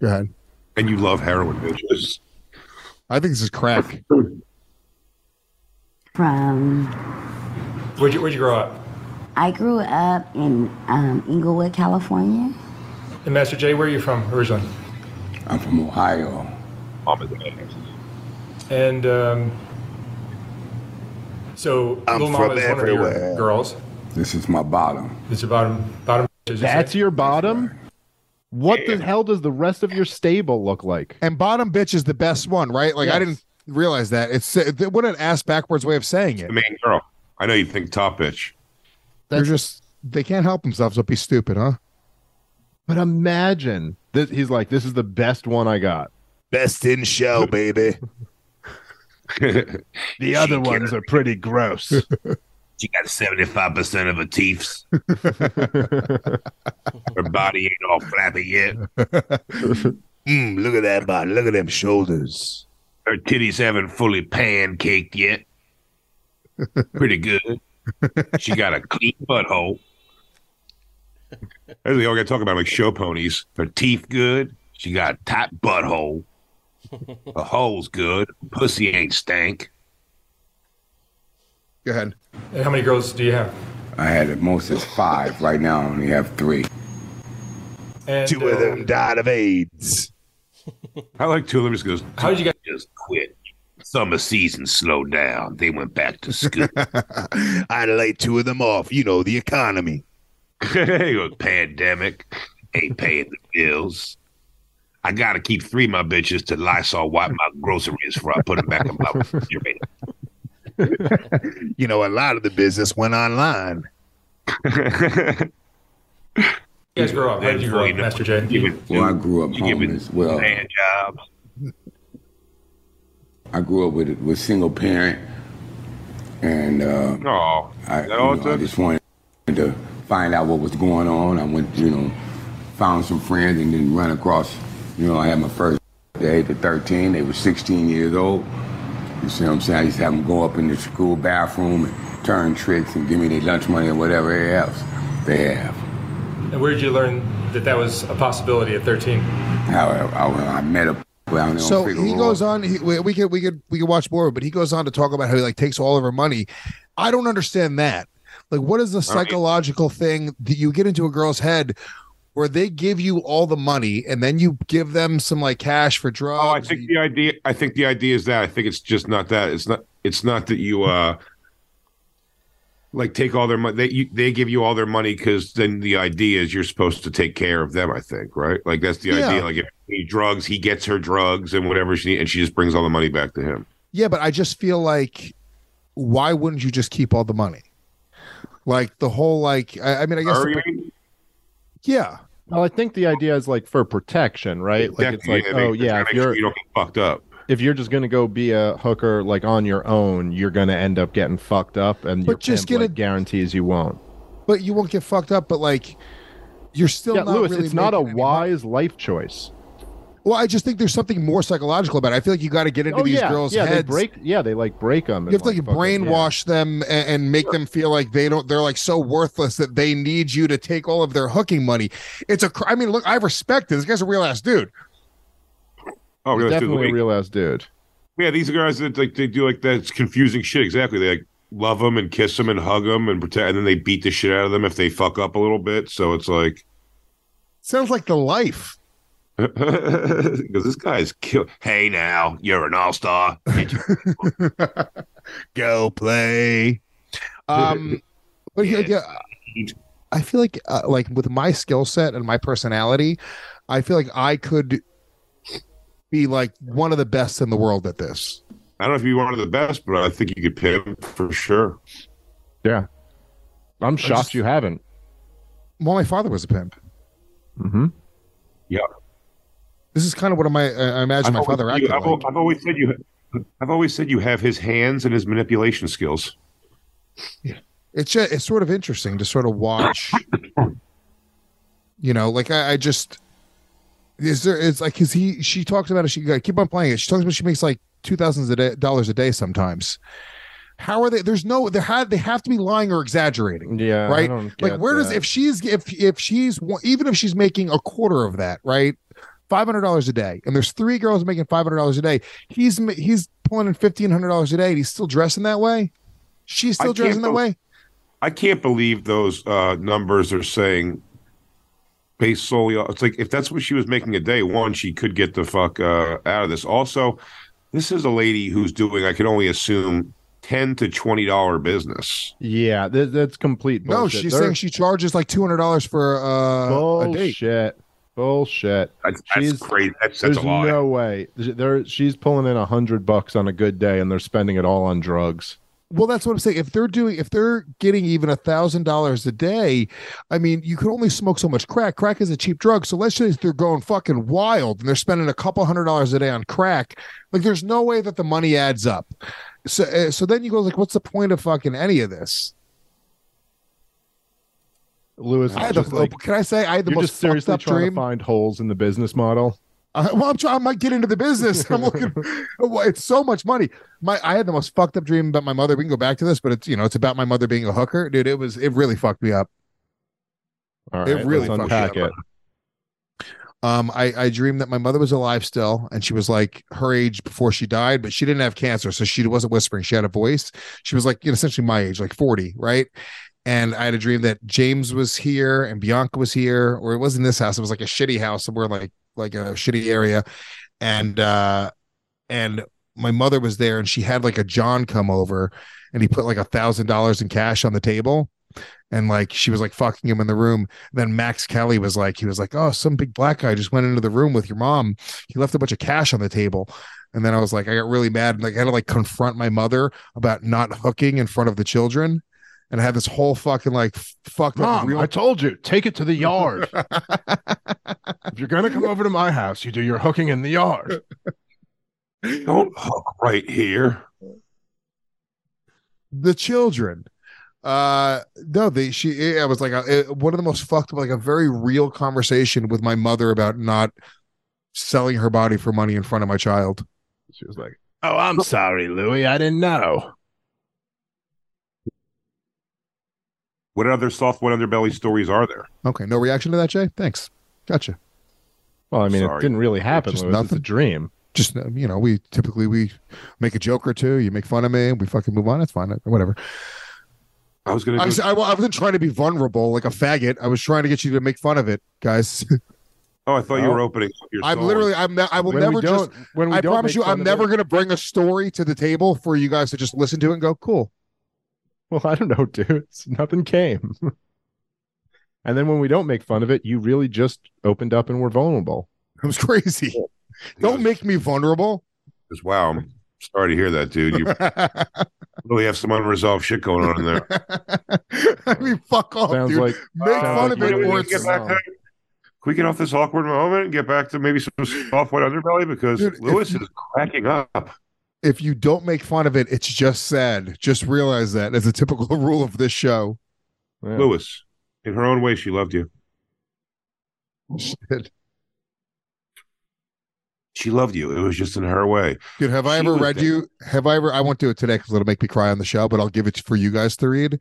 Go ahead. and you love heroin, bitches. I think this is crack. From Where'd you, where'd you grow up? I grew up in um, Inglewood, California. And Master J, where are you from originally? I'm from Ohio. Mom and dad. And um, so I'm Lil Mama from is one of your everywhere. girls. This is my bottom. It's your bottom bottom. is it? That's your bottom? What the hell does the rest of your stable look like? And bottom bitch is the best one, right? Like I didn't realize that. It's uh, what an ass backwards way of saying it. The main girl. I know you think top bitch. They're just they can't help themselves but be stupid, huh? But imagine that He's like, this is the best one I got. Best in show, baby. *laughs* *laughs* The other ones are pretty gross. *laughs* She got 75% of her teeth. *laughs* Her body ain't all flappy yet. Mm, look at that body. Look at them shoulders. Her titties haven't fully pancaked yet. Pretty good. She got a clean butthole. As we all got to talk about like show ponies. Her teeth good. She got a tight butthole. Her hole's good. Pussy ain't stank. Go ahead. And how many girls do you have? I had at most is five. Right now, I only have three. And, Two of uh, them died of AIDS. I like two of them just goes. How did you guys just quit? Summer season slowed down. They went back to school. *laughs* I'd lay two of them off. You know, the economy. *laughs* he goes, pandemic. Ain't paying the bills. I gotta keep three of my bitches to Lysol wipe my groceries before I put them back in my refrigerator. *laughs* You know, a lot of the business went online. you guys grow up? How did you grow up, Master J? Well, I grew up You give it homeless. Well, hand jobs. I grew up with with single parent, and uh, Oh, I, that you all know, it I just wanted to find out what was going on. I went, you know, found some friends, and then run across. You know, I had my first day to 13. They were 16 years old. You see what I'm saying? I used to have them go up in the school bathroom and turn tricks and give me their lunch money or whatever else they have. And where did you learn that that was a possibility at 13? How I, I, I met up down So he goes on. He, we, we could we could we could watch more, but he goes on to talk about how he like takes all of her money. I don't understand that. Like, what is the psychological thing that you get into a girl's head where they give you all the money and then you give them some like cash for drugs? Oh, I think the idea. I think the idea is that. I think it's just not that. It's not. It's not that you uh like take all their money. They you, they give you all their money because then the idea is you're supposed to take care of them. I think right. Like that's the Yeah. idea. Like if he drugs, he gets her drugs and whatever she and she just brings all the money back to him. Yeah, but I just feel like why wouldn't you just keep all the money? Like the whole like I, I mean I guess Her, the- you mean? Yeah. Well, I think the idea is like for protection, right? Like it's like, Yeah, oh yeah, if make sure you're don't get fucked up. if you're just gonna go be a hooker like on your own, you're gonna end up getting fucked up, and But just pimp, get like, a- guarantees you won't. But you won't get fucked up. But like you're still yeah, not Luis, really it's not a any money. wise life choice. Well, I just think there's something more psychological about it. I feel like you got to get into oh these yeah, girls' yeah, heads. they break. Yeah, they like break them. you have to like, brainwash them and, and make them feel like they don't. They're like so worthless that they need you to take all of their hooking money. It's a. I mean, look, I respect it. This guy's a real ass dude. Oh, really? definitely Wait. a real ass dude. Yeah, these are guys that like they do like that confusing shit. Exactly. They like love them and kiss them and hug them and pretend, and then they beat the shit out of them if they fuck up a little bit. So it's like Sounds like the life. *laughs* because this guy is kill. Hey, now you're an all star. *laughs* Go play. Um, *laughs* but yeah, yeah, I feel like uh, like with my skill set and my personality, I feel like I could be like one of the best in the world at this. I don't know if you're one of the best, but I think you could pimp for sure. Yeah, I'm shocked just- you haven't. Well, my father was a pimp. Mm-hmm. Yeah, This is kind of what my I imagine my I've father always, acted I've, like. I've always said you. I've always said you have his hands and his manipulation skills. Yeah, it's just, it's sort of interesting to sort of watch you know like i, I just is there it's like because he she talks about it she got keep on playing it she talks about she makes like two thousands a day dollars a day sometimes how are they there's no there had they have to be lying or exaggerating Yeah, I right don't like get where does if she's if if she's even if she's making a quarter of that right five hundred dollars a day and there's three girls making five hundred dollars a day he's he's pulling in fifteen hundred dollars a day and he's still dressing that way she's still can't dressing that bel- way I can't believe those uh, numbers are saying based solely. on It's like if that's what she was making a day, one, she could get the fuck uh, out of this. Also, this is a lady who's doing. I can only assume ten to twenty dollar business. Yeah, that, that's complete No, she's They're- saying she charges like two hundred dollars for uh, a date. Bullshit. Bullshit. That's, that's crazy. That's, There's that's a lie. no way. There, she's pulling in a hundred bucks on a good day, and they're spending it all on drugs. Well, that's what I'm saying. If they're doing, if they're getting even a thousand dollars a day, I mean, you can only smoke so much crack. Crack is a cheap drug, so let's say they're going fucking wild and they're spending a couple hundred dollars a day on crack. Like, there's no way that the money adds up. So, uh, so then you go like, what's the point of fucking any of this? Luis, I had the, like, can I say I had the most just seriously fucked up trying dream? to find holes in the business model. Uh, well, I'm trying. I might get into the business. *laughs* I'm looking. it's so much money. My, I had the most fucked up dream about my mother. We can go back to this, but it's you know, it's about my mother being a hooker, dude. It was, it really fucked me up. All it really fucked me unpack up. it. Um, I, I dreamed that my mother was alive still, and she was like her age before she died, but she didn't have cancer, so she wasn't whispering. She had a voice. She was like, you know, essentially my age, like 40, right? And I had a dream that James was here and Bianca was here, or it wasn't this house. It was like a shitty house somewhere, like like a shitty area, and uh, and my mother was there, and she had like a John come over, and he put like a thousand dollars in cash on the table, and like she was like fucking him in the room. Then Max Kelly was like, he was like, oh, some big black guy just went into the room with your mom. He left a bunch of cash on the table. And then I was like, I got really mad and like I had to like confront my mother about not hooking in front of the children. And I had this whole fucking like f- fucked up Mom, real I told you, take it to the yard. *laughs* if you're gonna come over to my house, you do your hooking in the yard. Don't hook right here. the children. Uh no, they she I was like uh, one of the most fucked up like a very real conversation with my mother about not selling her body for money in front of my child. She was like, "Oh, I'm sorry, Louie. I didn't know." What other soft white underbelly stories are there? Okay, no reaction to that, Jay. Thanks. Gotcha. Well, I mean, Sorry. it didn't really happen. Just Luis. It's a dream. Just you know, we typically we make a joke or two. You make fun of me, and we fucking move on. It's fine. Whatever. I was gonna. I, was, I, I wasn't trying to be vulnerable like a faggot. I was trying to get you to make fun of it, guys. *laughs* oh, I thought you were opening up your. I'm literally. I'm. Ne- I will When never we just. don't, when we I promise you, I'm never it- going to bring a story to the table for you guys to just listen to it and go, "Cool." *laughs* Well, I don't know, dude. It's- Nothing came. *laughs* and then when we don't make fun of it, you really just opened up and were vulnerable. It was crazy. *laughs* Don't make me vulnerable. Because, wow, I'm sorry to hear that, dude. You really have some unresolved shit going on in there. I mean, fuck off, Sounds dude. like Make sounds fun like of it, you or it's get back to, can we get off this awkward moment and get back to maybe some soft white underbelly? Because Dude, Luis you- is cracking up. If you don't make fun of it, it's just sad. Just realize that as a typical *laughs* rule of this show. Yeah. Luis, in her own way, she loved you. Shit. She loved you. It was just in her way. Dude, have I She ever read there. you? Have I ever? I won't do it today because it'll make me cry on the show, but I'll give it for you guys to read.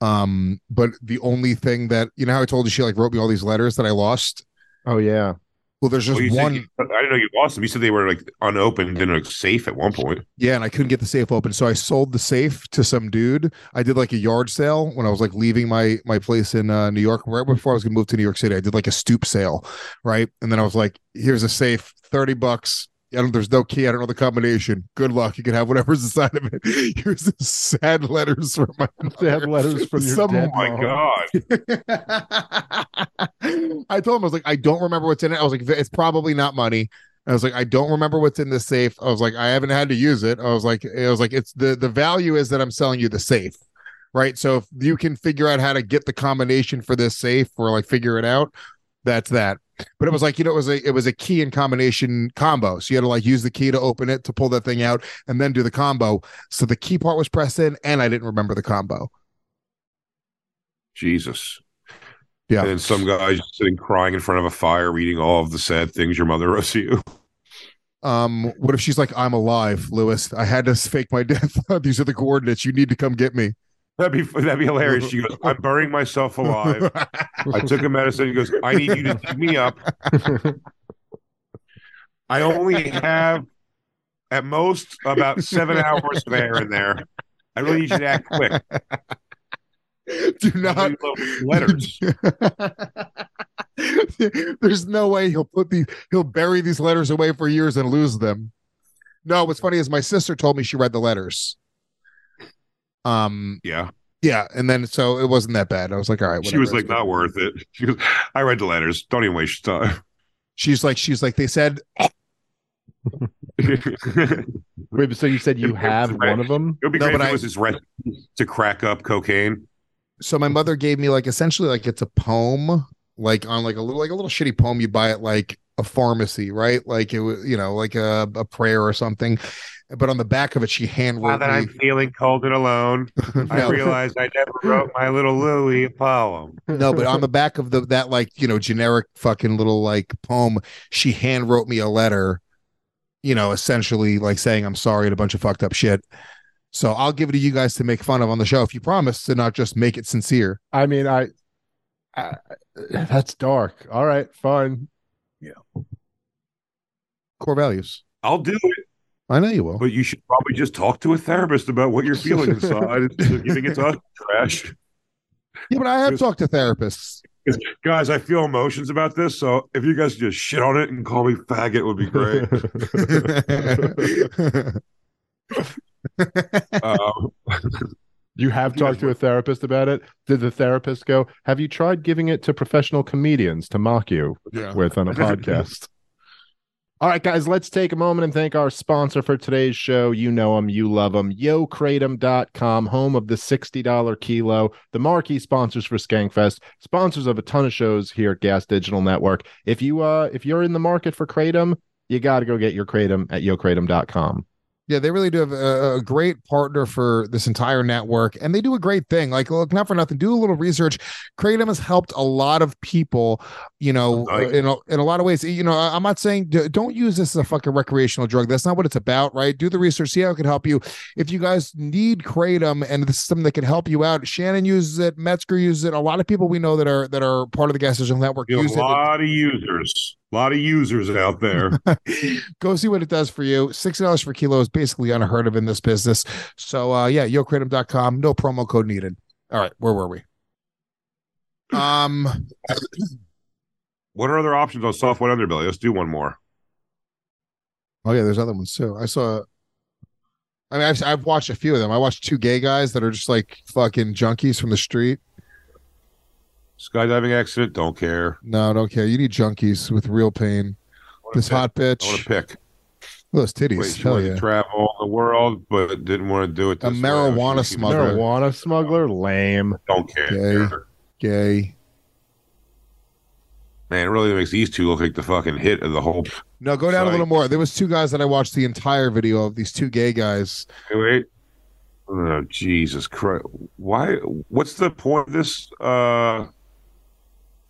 Um, but the only thing that you know how I told you she like wrote me all these letters that I lost. Oh yeah. Well, there's just Well, one. you- I didn't know you lost them. You said they were like unopened in a safe at one point. Yeah, and I couldn't get the safe open, so I sold the safe to some dude. I did like a yard sale when I was like leaving my my place in uh, New York. Right before I was gonna move to New York City, I did like a stoop sale, right? And then I was like, "Here's a safe, thirty bucks. I don't, there's no key. I don't know the combination. Good luck. You can have whatever's inside of it. *laughs* Here's the sad letters from my *laughs* Sad letters from your Some- dead Oh my mom. god! *laughs* I told him I was like, I don't remember what's in it. I was like, it's probably not money. I was like, I don't remember what's in the safe. I was like, I haven't had to use it. I was like, it was like, it's the the value is that I'm selling you the safe, right? So if you can figure out how to get the combination for this safe or like figure it out, that's that. But it was like, you know, it was a it was a key and combination combo. So you had to like use the key to open it to pull that thing out and then do the combo. So the key part was pressed in, and I didn't remember the combo. Jesus. Yeah. And then some guy just sitting crying in front of a fire, reading all of the sad things your mother wrote to you. Um, what if she's like, I'm alive, Luis? I had to fake my death. *laughs* These are the coordinates. You need to come get me. That'd be that'd be hilarious. She goes, "I'm burying myself alive. I took a medicine." He goes, "I need you to dig me up. I only have at most about seven hours of air in there. I really need you to act quick." Do not letters. *laughs* There's no way he'll put these he'll bury these letters away for years and lose them. No, what's funny is my sister told me she read the letters. Um Yeah. yeah, and then so it wasn't that bad. I was like, all right, She was like, "Not worth it." *laughs* She goes, "I read the letters. Don't even waste time." she's like, she's like, they said *laughs* Wait, so you said you have one of them? It would be No, great if but it I- was his recipe to crack up cocaine. so my mother gave me like essentially like it's a poem like on like a little like a little shitty poem you buy at like a pharmacy right like it was you know like a, a prayer or something but on the back of it, she hand Now that me. I'm feeling cold and alone, *laughs* I realized I never wrote my little Luis a poem. no, but on the *laughs* back of the that like you know generic fucking little like poem, she hand wrote me a letter, you know, essentially like saying I'm sorry and a bunch of fucked up shit. So I'll give it to you guys to make fun of on the show if you promise to not just make it sincere. I mean, I, I that's dark. All right, fine. Yeah. Core values. I'll do it, I know you will. but you should probably just talk to a therapist about what you're feeling *laughs* inside instead of giving it to us trash. Yeah, but I have talked to therapists. Guys, I feel emotions about this, so if you guys just shit on it and call me faggot, it would be great. *laughs* um, You have talked to a therapist about it. Did the therapist go, Have you tried giving it to professional comedians to mock you Yeah. with on a *laughs* podcast? All right, guys, let's take a moment and thank our sponsor for today's show. You know them, you love him. YoKratom.com, home of the $60 kilo, the marquee sponsors for Skankfest, sponsors of a ton of shows here at Gas Digital Network. If you uh if you're in the market for Kratom, you got to go get your Kratom at YoKratom.com. Yeah, they really do have a, a great partner for this entire network, and they do a great thing. Like, look, not for nothing, do a little research. Kratom has helped a lot of people, you know, in a, in a lot of ways. You know, I'm not saying don't use this as a fucking recreational drug. That's not what it's about, right? Do the research, see how it can help you. If you guys need Kratom and this is something that can help you out, Shannon uses it, Metzger uses it. A lot of people we know that are that are part of the Gas Digital Network you have use a it. lot of users, a lot of users out there. *laughs* Go see what it does for you. Sixty dollars per kilo is basically unheard of in this business. So uh yeah, yokratom.com. No promo code needed. All right, where were we? Um what are other options on soft white underbelly? Let's do one more. oh yeah, there's other ones too. I saw I mean I've I've watched a few of them. I watched two gay guys that are just like fucking junkies from the street. Skydiving accident, don't care. No, don't care. You need junkies with real pain. This hot bitch. I want bitch. to pick. Those titties. Wait, she Hell wanted yeah. to travel the world, but didn't want to do it. A this way. marijuana She- smuggler. Marijuana smuggler, lame. Don't care. Gay. Gay. Man, it really makes these two look like the fucking hit of the whole. No, go down a little more. There was two guys that I watched the entire video of. These two gay guys. Wait, wait. Oh, Jesus Christ! Why? What's the point of this uh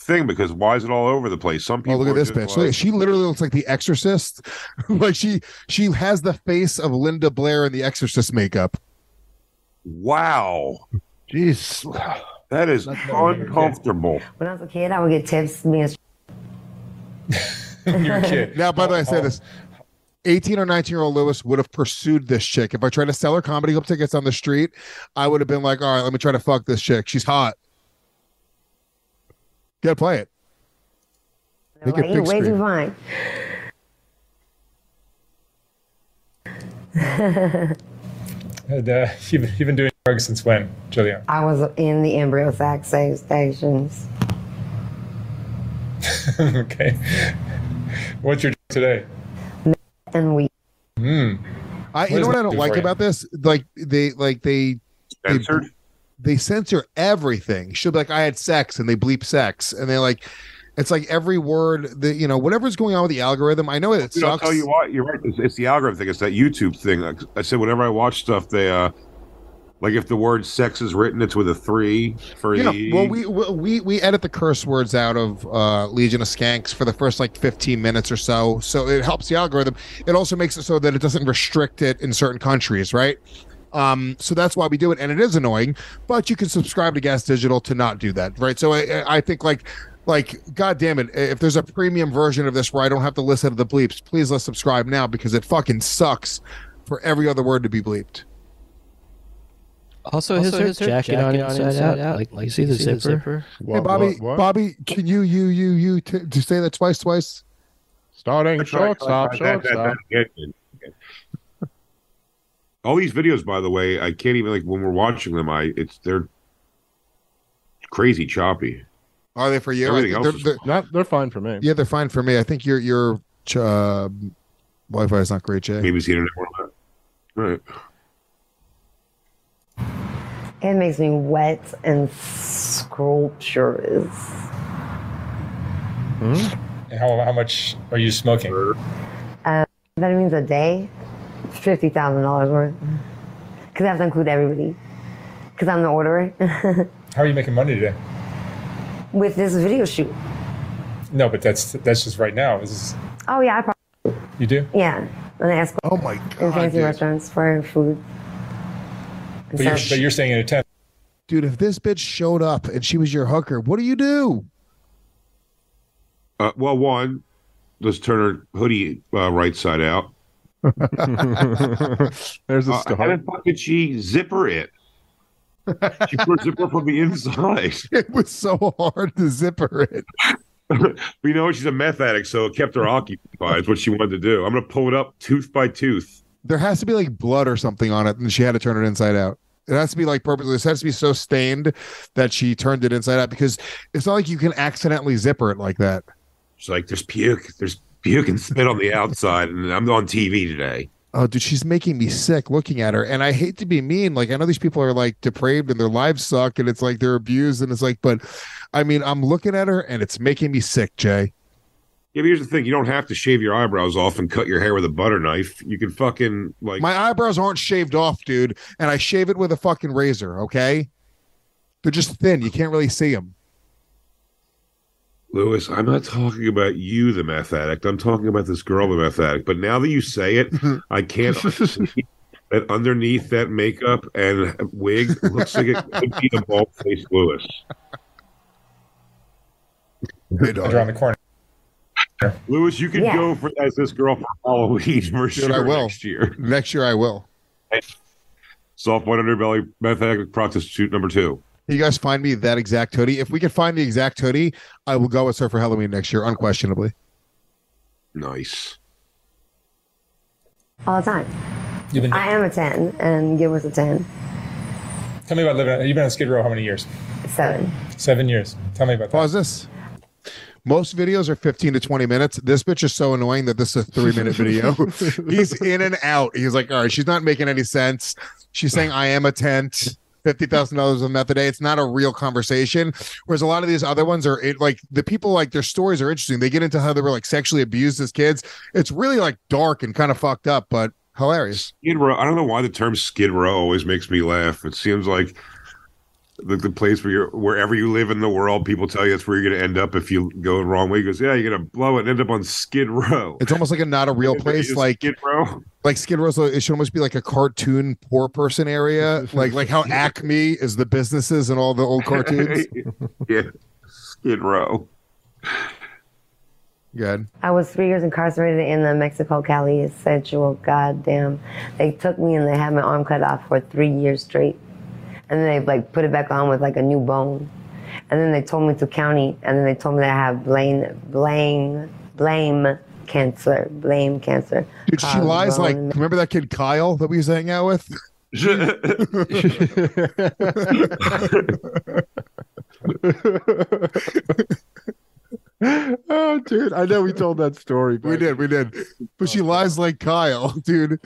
thing? Because why is it all over the place? Some Oh, people. look at this bitch. like- Look, she literally looks like the Exorcist. *laughs* like she she has the face of Linda Blair in the Exorcist makeup. wow, Jeez. that is uncomfortable. When I was a kid, I would get tips. Me and You're a kid. *laughs* Now, by the way, I say oh. this. 18 or 19 year old Luis would have pursued this chick. If I tried to sell her comedy club tickets on the street, I would have been like, all right, let me try to fuck this chick. She's hot. Gotta play it. Make it you're big way too screen. fine. *laughs* And, uh, you've, you've been doing drugs since when, Julia? I was in the embryo sac safe stations. *laughs* okay. What's your drug today? And we Hmm. I, you What know what I don't like you? about this? Like they like they they, Censored? they censor everything. She'll be like, I had sex, and they bleep sex, and they like, it's like every word that you know, whatever's going on with the algorithm. I know it Dude, I'll sucks. tell you what, you're right. It's, it's the algorithm thing. It's that YouTube thing. Like I said, whenever I watch stuff, they uh, like if the word sex is written, it's with a three for Yeah, the. well, we we we edit the curse words out of uh, Legion of Skanks for the first like 15 minutes or so, so it helps the algorithm. It also makes it so that it doesn't restrict it in certain countries, right? Um, so that's why we do it, and it is annoying. But you can subscribe to Gas Digital to not do that, right? So I, I think like. Like, god damn it! If there's a premium version of this where I don't have to listen to the bleeps, please let's subscribe now because it fucking sucks for every other word to be bleeped. Also, his, her jacket, on inside, out. Like, like, you see the zipper? hey, Bobby, Bobby, can you you you you t- to say that twice, twice? Starting shortstop, shortstop. All these videos, by the way, I can't even like when we're watching them. I it's they're crazy choppy. Are they for you? Everything I else is- they're, they're, Not, they're fine for me. yeah, they're fine for me. I think your your uh, Wi-Fi is not great, Jay. Maybe it's the internet. Right. It makes me wet and scrumptious. Hmm? how, how much are you smoking? Uh, that means a day. Fifty thousand dollars worth. Because I have to include everybody. Because I'm the orderer *laughs* How are you making money today? with this video shoot. No, but that's that's just right now. This is Oh yeah, I probably you do. yeah. And I ask oh my god! in fancy dude. restaurants for food. But you're, but you're saying in a tent. dude, if this bitch showed up and she was your hooker, what do you do? Uh, well, one, let's turn her hoodie uh, right side out. *laughs* There's a Uh, start. how the fuck did she zipper it? *laughs* She put a zipper from the inside. *laughs* It was so hard to zipper it. but you know, she's a meth addict, so it kept her occupied. It's what she wanted to do. I'm going to pull it up tooth by tooth. There has to be like blood or something on it, and she had to turn it inside out. It has to be like purposely. It has to be so stained that she turned it inside out because it's not like you can accidentally zipper it like that. She's like, there's puke. There's puke and spit on the outside, and I'm on TV today. Oh, dude, she's making me sick looking at her. And I hate to be mean. Like, I know these people are like depraved and their lives suck and it's like they're abused. And it's like, but I mean, I'm looking at her and it's making me sick, Jay. Yeah, but here's the thing: you don't have to shave your eyebrows off and cut your hair with a butter knife. You can fucking like My eyebrows aren't shaved off, dude. And I shave it with a fucking razor, okay? They're just thin. You can't really see them. Luis, I'm not talking about you, the meth addict. I'm talking about this girl, the meth addict. But now that you say it, *laughs* I can't unsee that underneath that makeup and wig looks like it could be the bald faced Luis. Hey, around the corner. Luis, you can Yeah. go for as this girl for Halloween for Dude, sure I will. next year. Next year, I will. Soft white underbelly meth addict prostitute number two. You guys find me that exact hoodie. If we can find the exact hoodie, I will go with her for Halloween next year, unquestionably. Nice. all the time. You've been. I am a ten, and Gil was a ten. Tell me about living. You've been on Skid Row how many years? Seven. Seven years. Tell me about that. Pause this. Most videos are 15 to 20 minutes. This bitch is so annoying that this is a three minute video. *laughs* He's in and out. He's like, all right, she's not making any sense. She's saying, I am a tent. Fifty thousand dollars a month a day. It's not a real conversation. Whereas a lot of these other ones are it, like the people like their stories are interesting. They get into how they were like sexually abused as kids. It's really like dark and kind of fucked up, but hilarious. Skid Row. I don't know why the term Skid Row always makes me laugh. It seems like the, the place where you're wherever you live in the world, people tell you that's where you're going to end up if you go the wrong way. He goes, yeah, you're going to blow it and end up on Skid Row. It's almost like a not a real *laughs* place. Like Skid Row. like Skid Row, so it should almost be like a cartoon poor person area, *laughs* like like how Acme is the businesses and all the old cartoons. *laughs* yeah, Skid Row. Good. I was three years incarcerated in the Mexico Cali Central. Goddamn, they took me and they had my arm cut off for three years straight, and then they like put it back on with like a new bone, and then they told me to county, and then they told me that I have blame, blame, blame cancer, blame cancer. Dude, she Caused lies like remember that kid Kyle that we was hanging out with? *laughs* *laughs* *laughs* oh, dude, I know we told that story. But We did, we did. But she lies like Kyle, *laughs* dude.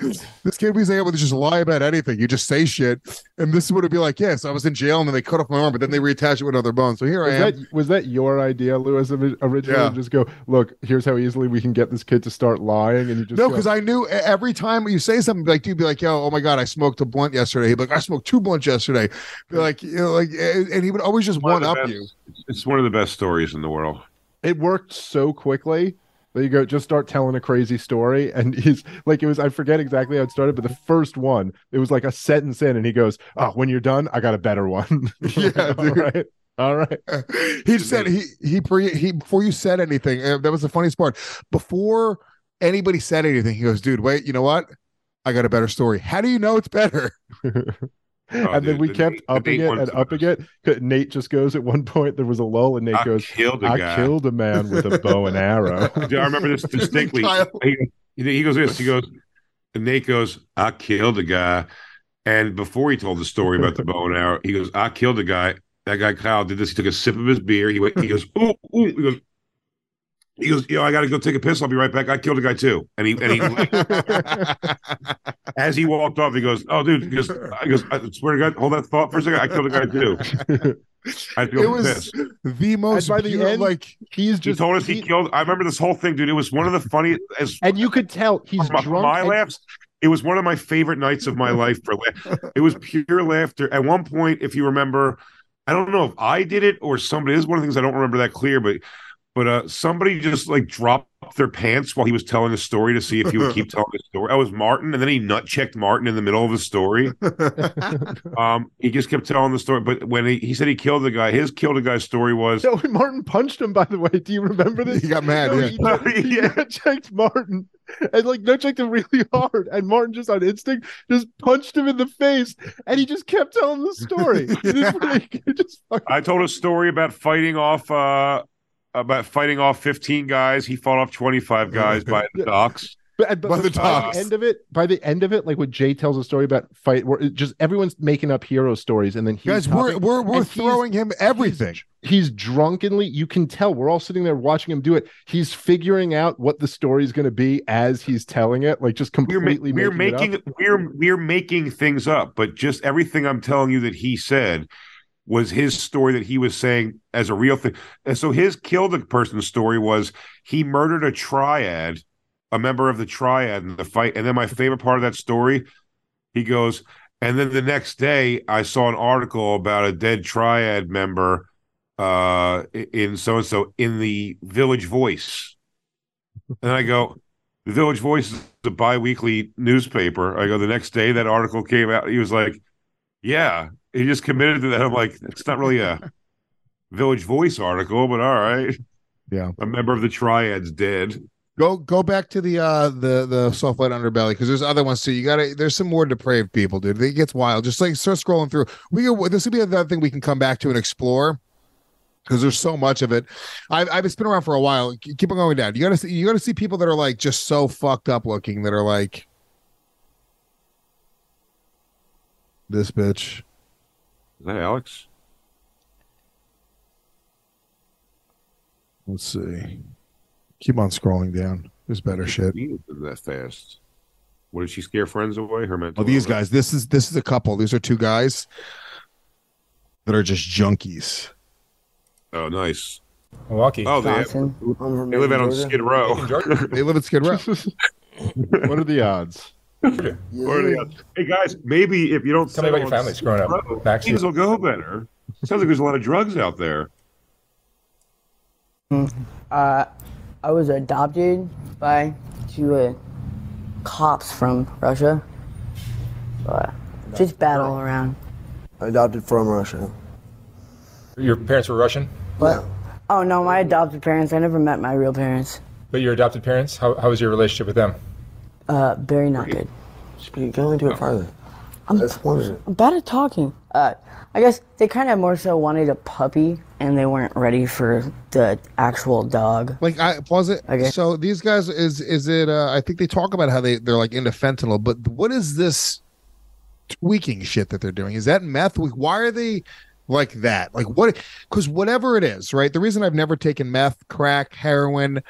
This kid was able to just lie about anything. You just say shit. And this would be like, yes, I was in jail and then they cut off my arm, but then they reattach it with another bone. So here Was I am. that, was that your idea, Luis, originally? Yeah. Just go, look, here's how easily we can get this kid to start lying. And you just No, go, because I knew every time you say something, like, dude, be like, yo, oh my God, I smoked a blunt yesterday. He'd be like, I smoked two blunts yesterday. Be like, you know, like, and and he would always just One one up best- you. It's one of the best stories in the world. It worked so quickly that you go just start telling a crazy story and he's like it was i forget exactly how it started but the first one it was like a sentence in and he goes oh when you're done i got a better one *laughs* *laughs* Yeah, all right all right *laughs* he said he he pre he before you said anything. that was the funniest part. Before anybody said anything, he goes, "Dude, wait, you know what? I got a better story. How do you know it's better?" Oh, and then we the kept the upping it and upping it. nate just goes at one point there was a lull and nate goes, I goes killed a i guy." Killed a man with a bow and arrow *laughs* Dude, I remember this *laughs* distinctly. He, he goes this. He goes, and Nate goes, "I killed a guy." And before he told the story about the bow and arrow, he goes, "I killed a guy." That guy Kyle did this. He took a sip of his beer. He went. He goes, "Ooh, ooh." He goes. He goes, yo, I got to go take a piss. I'll be right back. I killed a guy too. And he, and he, *laughs* as he walked off, he goes, oh, dude, he goes, I goes, I swear to God, hold that thought for a second. I killed a guy too. I feel it was pissed. the most by the beautiful- end, like he's just. He told us he killed. I remember this whole thing, dude. It was one of the funniest. As and you could tell he's my, drunk my and- laughs, it was one of my favorite nights of my life. For la- it was pure laughter. At one point, if you remember, I don't know if I did it or somebody. This is one of the things I don't remember that clear, but but uh, somebody just like dropped their pants while he was telling the story to see if he would keep *laughs* telling the story. I was Martin, and then he nut checked Martin in the middle of the story. *laughs* um, he just kept telling the story, but when he, he said he killed the guy, his killed the guy story was No, when Martin punched him, by the way. Do you remember this? He got mad, No, yeah. He, *laughs* he nut checked Martin and like nut checked him really hard. And Martin just on instinct just punched him in the face. And he just kept telling the story. He didn't really- he just I told a story about fighting off uh about fighting off 15 guys. He fought off 25 guys by the docks. But, but By the by the end of it, by the end of it, like when Jay tells a story about fight, where it just everyone's making up hero stories, and then he's Guys, we're we're we're throwing him everything. He's drunkenly, you can tell. We're all sitting there watching him do it. He's figuring out what the story is going to be as he's telling it, like just We're, ma- completely we're making, it making up. we're we're making things up, but just everything I'm telling you that he said was his story that he was saying as a real thing. And so his killed the person story was he murdered a triad, a member of the triad in the fight. And then my favorite part of that story, he goes, and then the next day I saw an article about a dead triad member uh in so and so in the Village Voice. And I go, the Village Voice is a bi-weekly newspaper. I go, the next day that article came out. He was like, Yeah, he just committed to that. I'm like, it's not really a *laughs* Village Voice article, but all right. Yeah. A member of the triad's dead. Go go back to the uh the the soft white underbelly because there's other ones too. You gotta there's some more depraved people, dude. It gets wild. Just like start scrolling through. We go, this would be another thing we can come back to and explore because there's so much of it. I've I've been around for a while. Keep on going down. You gotta see you gotta see people that are like just so fucked up looking that are like this bitch. Is that Alex? Let's see. Keep on scrolling down. There's better shit. He did that fast. What did she scare friends away? Her mental. Oh, these illness? guys. This is this is a couple. These are two guys that are just junkies. Oh, nice. Milwaukee. Oh, they, they live out on Skid Row. they live at Skid Row. *laughs* what are the odds? What are? Hey guys, maybe if you don't Tell me about your settle on growing up. Skid Row, Backstreet. things will go better. Sounds like there's a lot of drugs out there. Uh, I was adopted by two uh, cops from Russia. Uh, just battle around. Adopted from Russia. Your parents were Russian, What? Oh no, my adopted parents. I never met my real parents. but your adopted parents. How, how was your relationship with them? Uh, very not good. You can only do it farther. I'm, That's one. I'm bad at talking. Uh, I guess they kind of more so wanted a puppy, and they weren't ready for the actual dog. Like I pause it. Okay. So these guys is is it? uh I think they talk about how they they're like into fentanyl, but what is this tweaking shit that they're doing? Is that meth? Why are they like that? Like what? Because whatever it is, right? The reason I've never taken meth, crack, heroin,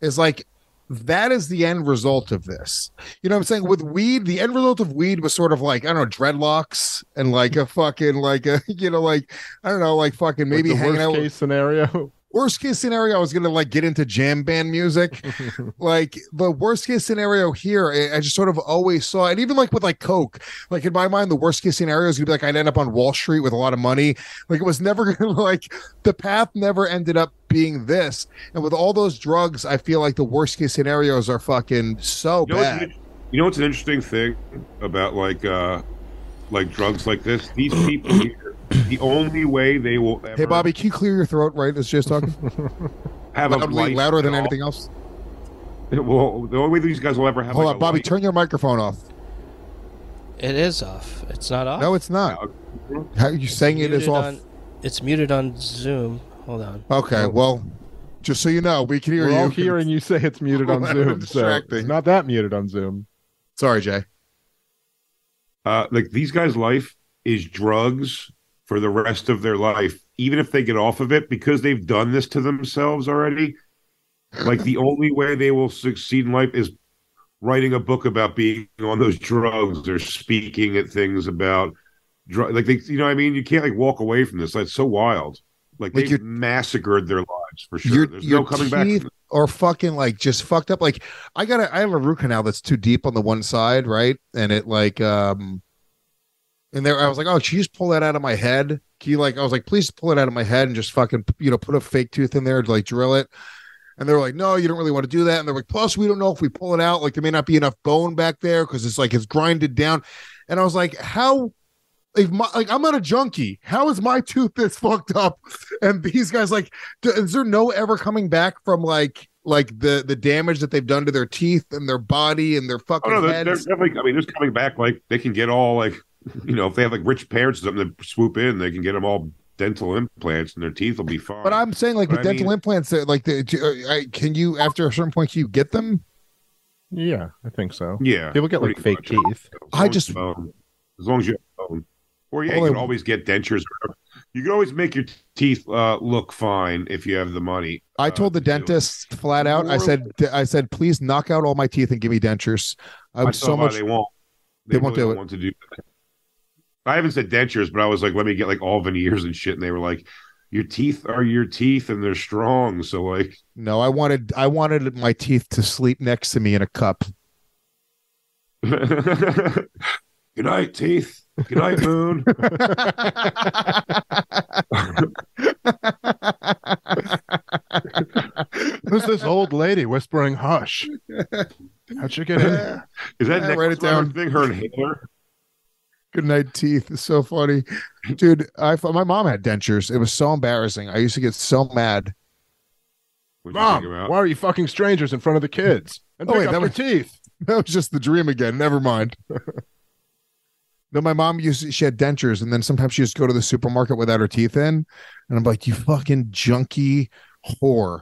is like that is the end result of this. You know what I'm saying? With weed, the end result of weed was sort of like, I don't know, dreadlocks and like a fucking like a *laughs* you know, like I don't know, like fucking Like maybe the hanging worst out case scenario. *laughs* worst case scenario, I was gonna like get into jam band music. *laughs* like the worst case scenario here, I, I just sort of always saw, and even like with like Coke, like in my mind, the worst case scenario is gonna be like I'd end up on Wall Street with a lot of money. Like it was never *laughs* gonna like the path never ended up being this. And with all those drugs, I feel like the worst case scenarios are fucking so You know, what's bad. an, you know what's an interesting thing about like uh like drugs like this? These people *clears throat* here, the only way they will ever Hey Bobby, can you clear your throat right as just talking? *laughs* have a Loudly, life louder than all- anything else. Well, the only way these guys will ever have Hold like on, a Bobby, life- turn your microphone off. It is off. It's not off. No, it's not. How are you saying it is off? on- it's muted on Zoom. Hold on. Okay, well, just so you know, we can hear We're you. all hearing you say it's muted on *laughs* Zoom, so it's not that muted on Zoom. Sorry, Jay. uh like these guys' life is drugs for the rest of their life, even if they get off of it because they've done this to themselves already. Like the only way they will succeed in life is writing a book about being on those drugs or speaking at things about drug like they you know what I mean you can't like walk away from this. That's so wild. Like, Like they've massacred their lives for sure. Your, There's your no coming back. teeth from or fucking like just fucked up. Like I got a I have a root canal that's too deep on the one side, right? And it like um and there I was like, oh, can you just pull that out of my head? Can you like I was like, please pull it out of my head and just fucking you know put a fake tooth in there to like drill it. And they were like, no, you don't really want to do that. And they're like, plus, we don't know if we pull it out, like there may not be enough bone back there because it's like it's grinded down. And I was like, how like, my, like I'm not a junkie. How is my tooth this fucked up? *laughs* And these guys like, is there no ever coming back from like like the the damage that they've done to their teeth and their body and their Oh fucking no, they're, they're definitely. I mean, just coming back, like they can get all like, you know, if they have like rich parents or something to swoop in, they can get them all dental implants, and their teeth will be fine. But I'm saying like But with I dental mean- implants, like the uh, I, can you after a certain point can you get them? Yeah, I think so. Yeah, People get like pretty fake teeth. I just bone, as long as you have bone. or yeah, All you I- can always get dentures. You can always make your teeth uh, look fine if you have the money. I uh, told the to dentist flat out. I said I said please knock out all my teeth and give me dentures. I I so much they won't. they won't really do don't it. Want to do that. I haven't said dentures, but I was like, let me get like all veneers and shit, and they were like, your teeth are your teeth and they're strong. So like, No, I wanted I wanted my teeth to sleep next to me in a cup. *laughs* good night, teeth. Good night, moon. *laughs* Who's this old lady whispering hush? How'd you get in *laughs* here? Is that Yeah, next write it down. thing? Her inhaler. Good night, teeth. It's so funny, dude. I my mom had dentures. It was so embarrassing. I used to get so mad. What'd Mom, why are you fucking strangers in front of the kids? And Oh, pick wait, up that your was- teeth. *laughs* That was just the dream again. Never mind. *laughs* no, my mom used she had dentures, and then sometimes she just go to the supermarket without her teeth in, and I'm like, you fucking junkie whore.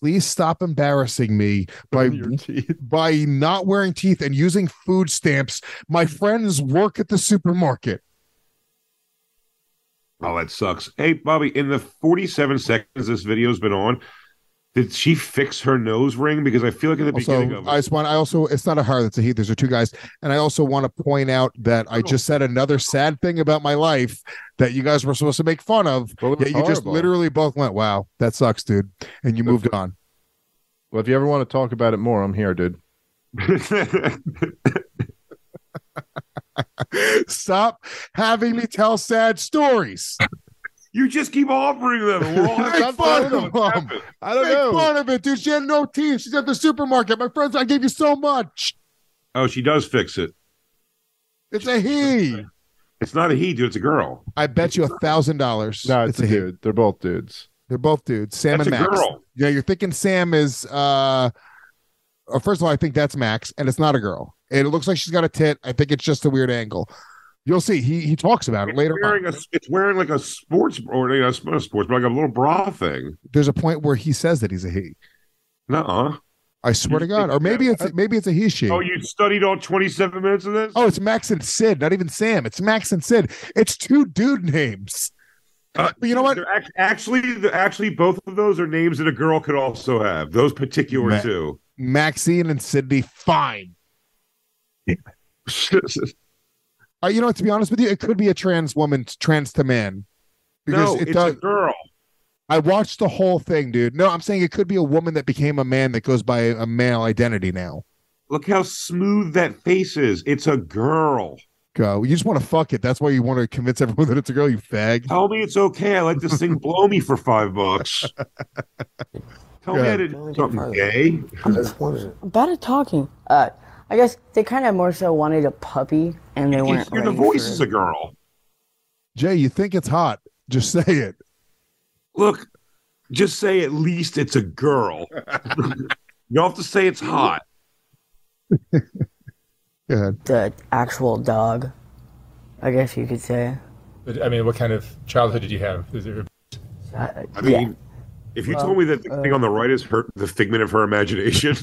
Please stop embarrassing me by *laughs* by not wearing teeth and using food stamps. My friends work at the supermarket. Oh, that sucks. Hey, Bobby, in the 47 seconds this video's been on, did she fix her nose ring? Because I feel like in the beginning Also, of I it, just want. I also. It's not a her. That's a he. These are two guys, and I also want to point out that I oh. just said another sad thing about my life that you guys were supposed to make fun of. Well, it Yet you just literally both went, "Wow, that sucks, dude," and you moved on. Well, if you ever want to talk about it more, I'm here, dude. *laughs* Stop having me tell sad stories. You just keep offering them. *laughs* and We're all having Make fun fun of them. Them. I don't Make know. fun of it, dude. She had no teeth. She's at the supermarket. My friends, I gave you so much. Oh, she does fix it. It's a he. It's not a he, dude. It's a girl. I bet you a thousand dollars. No, it's, a he. dude. They're both dudes. They're both dudes. Sam That's and a Max. girl. Yeah, you're thinking Sam is uh uh, first of all, I think that's Max, and it's not a girl. And it looks like she's got a tit. I think it's just a weird angle. You'll see. He he talks about it It's later wearing a, it's wearing like a sports or you know, sports, but like a little bra thing. There's a point where he says that he's a he. Nuh-uh. I swear to God. Or maybe it's maybe it's a he she. Oh, you studied all 27 minutes of this? Oh, it's Max and Sid, not even Sam. It's Max and Sid. It's two dude names. Uh, But you know what? Actually, the- actually, both of those are names that a girl could also have. Those particular Ma- two. Maxine and Sydney, fine. *laughs* Uh, you know? To be honest with you, it could be a trans woman, trans to man. no, it it's does. a girl. I watched the whole thing, dude. No, I'm saying it could be a woman that became a man that goes by a male identity now. Look how smooth that face is. It's a girl. Go. You just want to fuck it. That's why you want to convince everyone *laughs* that it's a girl, you fag. Tell me it's okay. I let this thing blow me for five bucks. *laughs* Tell me I Yeah. didn't do something gay. I'm disappointed. Bad at talking. Uh, I guess they kind of more so wanted a puppy, and they You weren't. hear the voice is a girl. Jay, you think it's hot. Just say it. Look, just say at least it's a girl. *laughs* you don't have to say it's hot. *laughs* Go ahead. The actual dog, I guess you could say. But, I mean, what kind of childhood did you have? Is it, Uh, I mean, if you told me that the thing on the right is her the figment of her imagination, *laughs*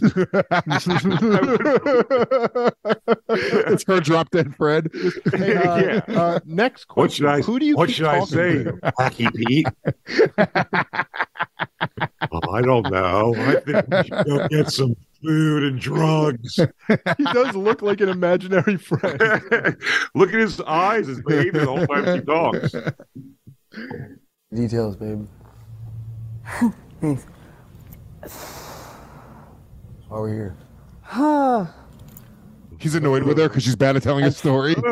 it's her drop dead Fred. *laughs* Hey, uh, Yeah. uh, next question. what should I? Who do you what should I say, to? Wacky Pete? *laughs* oh, I don't know. I think we should go get some food and drugs. He does look like an imaginary friend. Look at his eyes, his behavior the whole time he talks. Details, babe. Why are we're here? Huh. *sighs* He's annoyed with her because she's bad at telling a story. *laughs*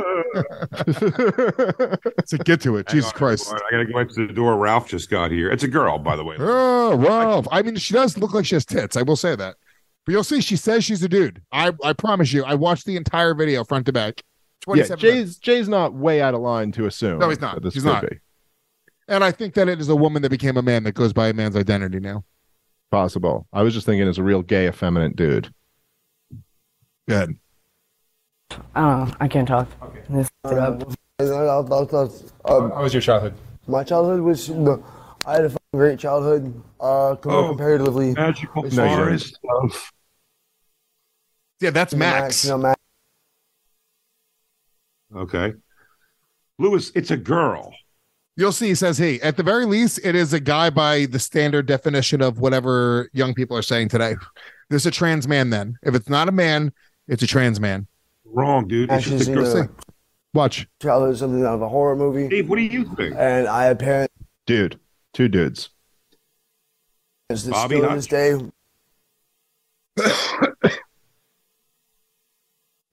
so get to it. Hang Jesus on, Christ. I gotta go to the door. Ralph just got here. It's a girl, by the way. Oh, Ralph. I mean, she does look like she has tits. I will say that. But you'll see, she says she's a dude. I, I promise you. I watched the entire video front to back. Yeah, 27 Jay's Jay's not way out of line to assume. No, he's not. This He's could not. be And I think that it is a woman that became a man that goes by a man's identity now. possible. I was just thinking, as a real gay, effeminate dude. Good. I don't know. I can't talk. This Uh, um, How was your childhood? my childhood was. no, I had a fucking great childhood. Uh, com- Oh, comparatively. Magical No, you forest of Yeah, that's Max. You know, Max. Okay. Luis, it's a girl. You'll see, he says he. At the very least, it is a guy by the standard definition of whatever young people are saying today. There's a trans man then. If it's not a man, it's a trans man. Wrong, dude. It's Actually, just a girl. a Watch. childhood something out of a horror movie, Dave, what do you think? and I had parents Dude, two dudes. that Bobby still this day. *coughs*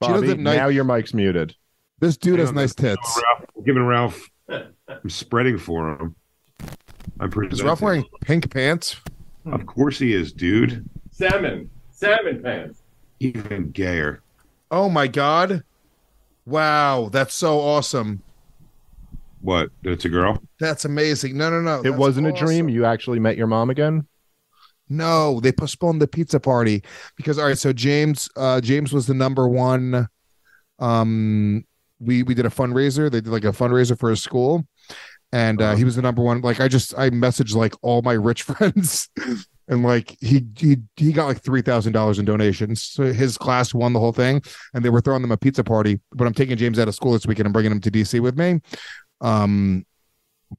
Bobby, doesn't now your mic's muted. This dude has nice that's- tits. Ralph, I'm giving Ralph. I'm spreading for him. I'm Is presenting. Ralph wearing pink pants? Of course he is, dude. Salmon. Salmon pants. Even gayer. Oh my god. Wow, that's so awesome. What? It's a girl. That's amazing. No, no, no. It that's wasn't a dream. You actually met your mom again. No, they postponed the pizza party because all right, so James uh James was the number one um we we did a fundraiser. They did like a fundraiser for his school and uh he was the number one like I just I messaged like all my rich *laughs* friends and like he he he got like $3,000 in donations. So his class won the whole thing and they were throwing them a pizza party, but I'm taking James out of school this weekend and bringing him to DC with me. Um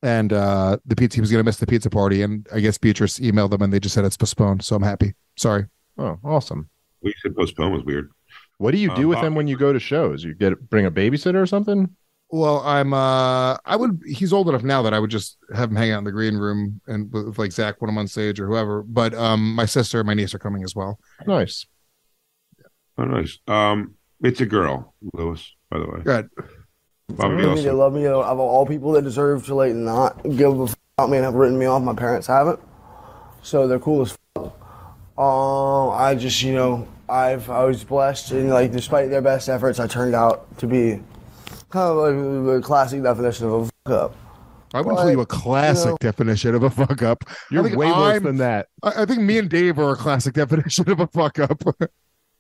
and uh the pizza he was gonna miss the pizza party and i guess beatrice emailed them and they just said it's postponed so i'm happy sorry Oh, awesome. We said postpone was weird. What do you do Um, with Bob- them when you go to shows? You get bring a babysitter or something? well i'm uh i would he's old enough now that i would just have him hang out in the green room and with like zach when i'm on stage or whoever but um my sister and my niece are coming as well Nice. Oh, nice. Um, it's a girl, Luis. By the way, good Bobby They love me. You know, of all people that deserve to like not give a f- about me and have written me off, my parents haven't. So they're cool as f- Um, I just, you know, I've I was blessed, and like despite their best efforts, I turned out to be kind of like the classic definition of a fuck up. i wouldn't But, call you a classic you know- definition of a fuck up You're way worse I'm- than that. I, I think me and dave are a classic *laughs* definition of a fuck up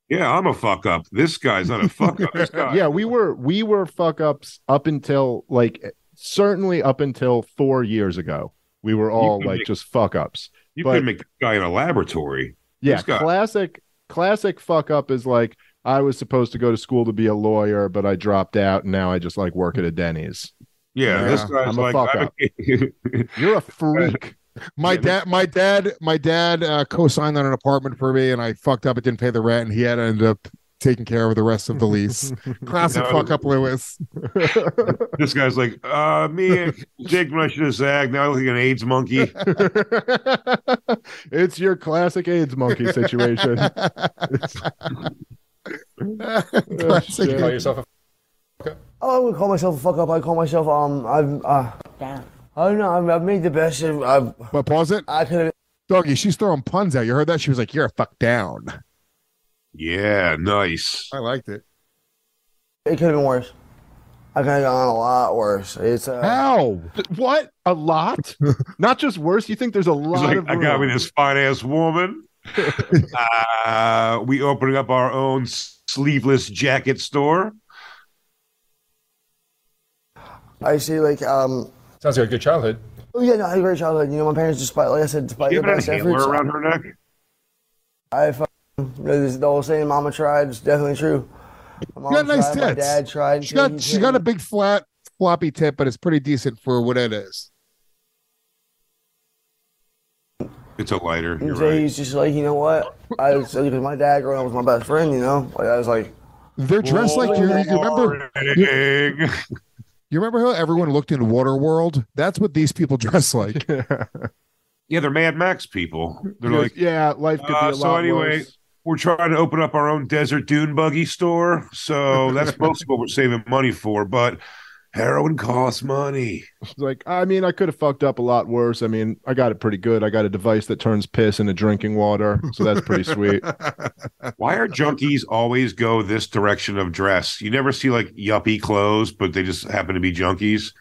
Yeah, I'm a fuck up. This guy's not a fuck up. *laughs* Yeah, we were we were fuck ups up until like certainly up until four years ago. We were all like make- just fuck ups. you but- could make this guy in a laboratory. Yeah, This guy. classic classic fuck up is like I was supposed to go to school to be a lawyer, but I dropped out and now I just like work at a Denny's. Yeah, Yeah, this guy's I'm a like. fuck I'm up. You're a *laughs* freak. My Yeah, dad, my dad, my dad uh, co-signed on an apartment for me, and I fucked up. It didn't pay the rent, and he had to end up taking care of the rest of the lease. *laughs* Classic No. fuck up, Luis. *laughs* this guy's like, uh, me and Jake when I should have sagged. Now I look like an AIDS monkey. *laughs* it's your classic AIDS monkey situation. Classic. You call yourself a Oh, I would call myself a fuck up. I call myself um. I've uh. Damn. I don't know. I've, I've made the best. Of, I've. But pause it, I could have. doggy. She's throwing puns out. You heard that? She was like, "You're a fuck down." Yeah, nice. I liked it. It could have been worse. I could have gone a lot worse. It's uh. How? what? A lot? *laughs* Not just worse. You think there's a lot like, of I got me this fine ass woman. *laughs* uh, we opening up our own sleeveless jacket store. I see. Like um. Sounds like a good childhood. Oh yeah, no, I had a great childhood. You know, my parents, despite like I said, despite You their have an best efforts, around her neck. I fucking, the old saying, "Mama tried." It's definitely true. My She got nice tried, my tits. dad tried. She got she got a big flat floppy tip, but it's pretty decent for what it is. It's a lighter. You're so right. he's just like, you know what? I was because my dad growing up was my best friend. You know, like I was like, They're dressed like you. You remember? Boring. You remember how everyone looked in Waterworld? That's what these people *laughs* dress like. Yeah, they're Mad Max people. They're like, yeah, life could uh, be a so lot anyway, worse. We're trying to open up our own desert dune buggy store, so *laughs* that's mostly what we're saving money for. But heroin costs money. Like, I mean, I could have fucked up a lot worse. I mean, I got it pretty good. I got a device that turns piss into drinking water, so that's pretty sweet. *laughs* Why are junkies always go this direction of dress? You never see like yuppie clothes, but they just happen to be junkies.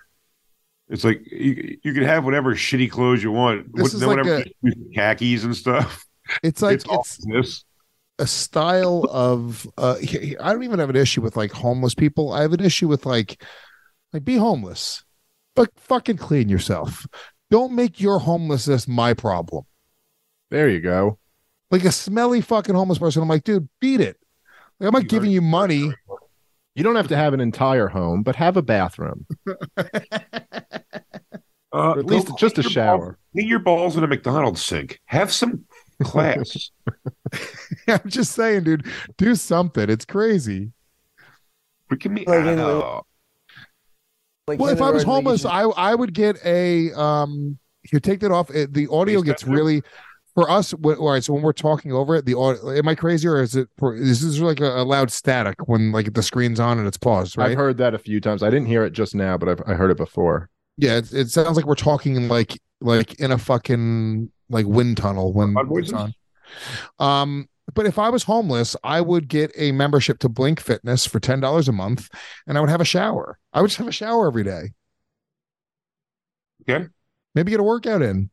It's like you, you can have whatever shitty clothes you want. This What- is like whatever a- khakis and stuff. It's like all it's this. A style of uh he- he- I don't even have an issue with like homeless people. I have an issue with like like be homeless, but fucking clean yourself. Don't make your homelessness my problem. There you go. Like a smelly fucking homeless person. I'm like, dude, beat it. Like, I'm not giving you money. You don't have to have an entire home, but have a bathroom. *laughs* Uh, at least just a shower. balls- Clean your balls in a McDonald's sink. Have some *laughs* class. *laughs* I'm just saying, dude, do something. It's crazy. Freaking me Like in out. Like well, if I was homeless, like, I I would get a um. You take that off. It, the audio gets really for us. wh- All right, so when we're talking over it, the audio. Am I crazy or is it? For, this is like a, a loud static when like the screen's on and it's paused, right? I've heard that a few times. I didn't hear it just now, but I've I heard it before. yeah, it, it sounds like we're talking like like in a fucking like wind tunnel when Odd it's voices? on. Um, but if I was homeless, I would get a membership to Blink Fitness for ten dollars a month, and I would have a shower. I would just have a shower every day. Okay. Maybe get a workout in.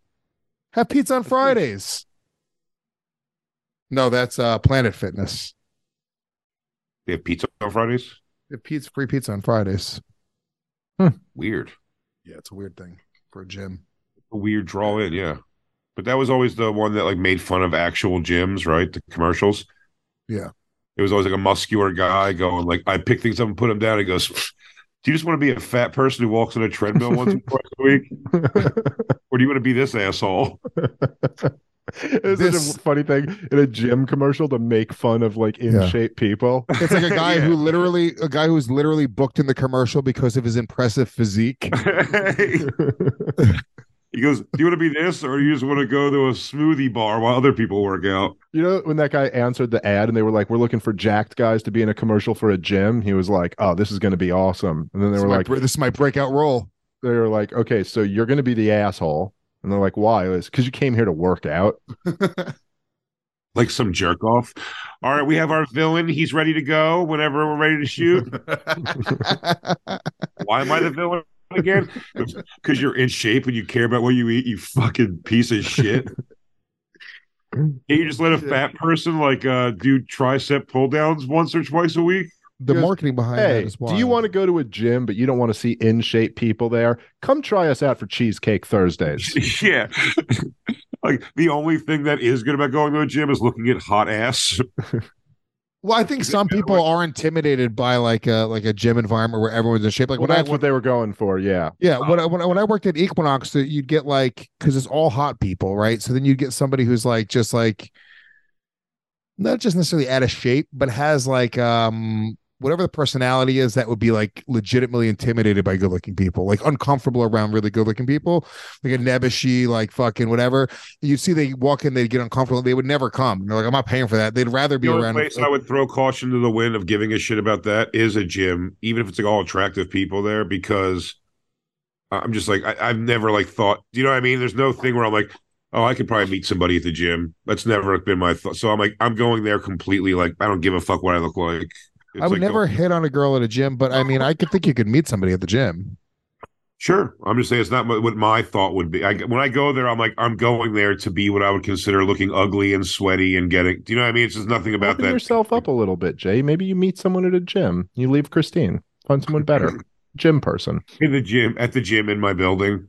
Have pizza on Fridays. No, that's uh Planet Fitness. They have pizza on Fridays. They have pizza free pizza on Fridays. Weird. Yeah, it's a weird thing for a gym. A weird draw in, yeah. But that was always the one that like made fun of actual gyms, right? The commercials. Yeah. It was always like a muscular guy going like, I pick things up and put them down. He goes, "Do you just want to be a fat person who walks on a treadmill once or *laughs* twice a week, or do you want to be this asshole?" *laughs* It's This- such a funny thing in a gym commercial to make fun of like in Yeah. shape people. It's like a *laughs* guy Yeah. who literally a guy who's literally booked in the commercial because of his impressive physique. He goes, "Do you want to be this, or you just want to go to a smoothie bar while other people work out?" You know, when that guy answered the ad and they were like, "We're looking for jacked guys to be in a commercial for a gym," he was like, "Oh, this is going to be awesome." And then they This were like, bre- this is my breakout role. "They were like, okay, so you're going to be the asshole," and they're like, "Why?" It's because you came here to work out. *laughs* Like some jerk off. All right, we have our villain. He's ready to go whenever we're ready to shoot. *laughs* Why am I the villain again? *laughs* Because you're in shape and you care about what you eat, you fucking piece of shit. *laughs* Can't you just let a fat person like uh do tricep pull downs once or twice a week? The He marketing behind that Hey, is do you want to go to a gym but you don't want to see in shape people there? Come try us out for Cheesecake Thursdays. *laughs* yeah. like the only thing that is good about going to a gym is looking at hot ass. Well, I think some people are intimidated by like a like a gym environment where everyone's in shape. Like well, when I that's what they were going for. Yeah. Yeah, when I, when I, when I worked at Equinox, you'd get like because it's all hot people, right? So then you'd get somebody who's like just like not just necessarily out of shape, but has like um whatever the personality is that would be like legitimately intimidated by good looking people, like uncomfortable around really good looking people, like a nebbishy, like fucking whatever. You'd see they walk in, they'd get uncomfortable. They would never come. They're like, I'm not paying for that. They'd rather be The around. place I would throw caution to the wind of giving a shit about that is a gym, even if it's like all attractive people there, because I'm just like I, I've never like thought. Do you know what I mean? There's no thing where I'm like, oh, I could probably meet somebody at the gym. That's never been my thought. So I'm like, I'm going there completely like I don't give a fuck what I look like. I would like never going- hit on a girl at a gym, but I mean, I could think you could meet somebody at the gym. Sure, I'm just saying it's not what what my thought would be. I, when I go there, I'm like, I'm going there to be what I would consider looking ugly and sweaty and getting. Do you know what I mean? It's just nothing about Open that. yourself up a little bit, Jay. Maybe you meet someone at a gym. You leave Christine. Find someone better. *laughs* Gym person. in the gym at the gym in my building.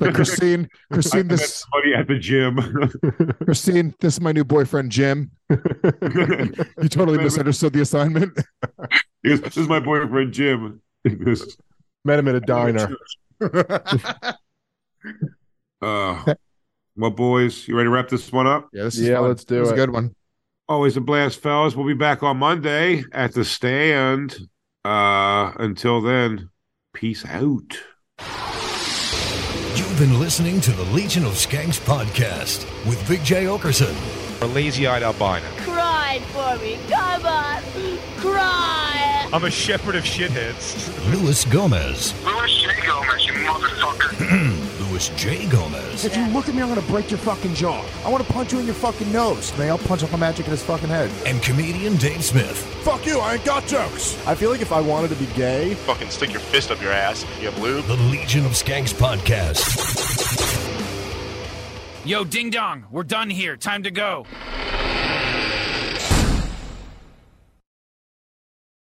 Like Christine, *laughs* Christine, this somebody at the gym. *laughs* *laughs* Christine, this is my new boyfriend, Jim. You totally misunderstood the assignment. Goes, this is my boyfriend Jim. He goes, Met him at a diner. uh, well, boys, you ready to wrap this one up? Yeah, this is Yeah, let's do This is a it. good one. Always a blast, fellas. We'll be back on Monday at the stand. Uh, until then, peace out. You've been listening to the Legion of Skanks podcast with Big Jay Oakerson. A lazy eyed albino. Cry cry for me. Come on, cry. I'm a shepherd of shitheads. Luis Gomez. Luis J. Gomez, you motherfucker. *clears throat* Luis J. Gomez. If you look at me, I'm gonna break your fucking jaw. I want to punch you in your fucking nose. May I'll punch up a magic in his fucking head. And comedian Dave Smith. Fuck you, I ain't got jokes. I feel like if I wanted to be gay, Fucking stick your fist up your ass if you have lube. The Legion of Skanks podcast. Yo, ding dong, we're done here. Time to go.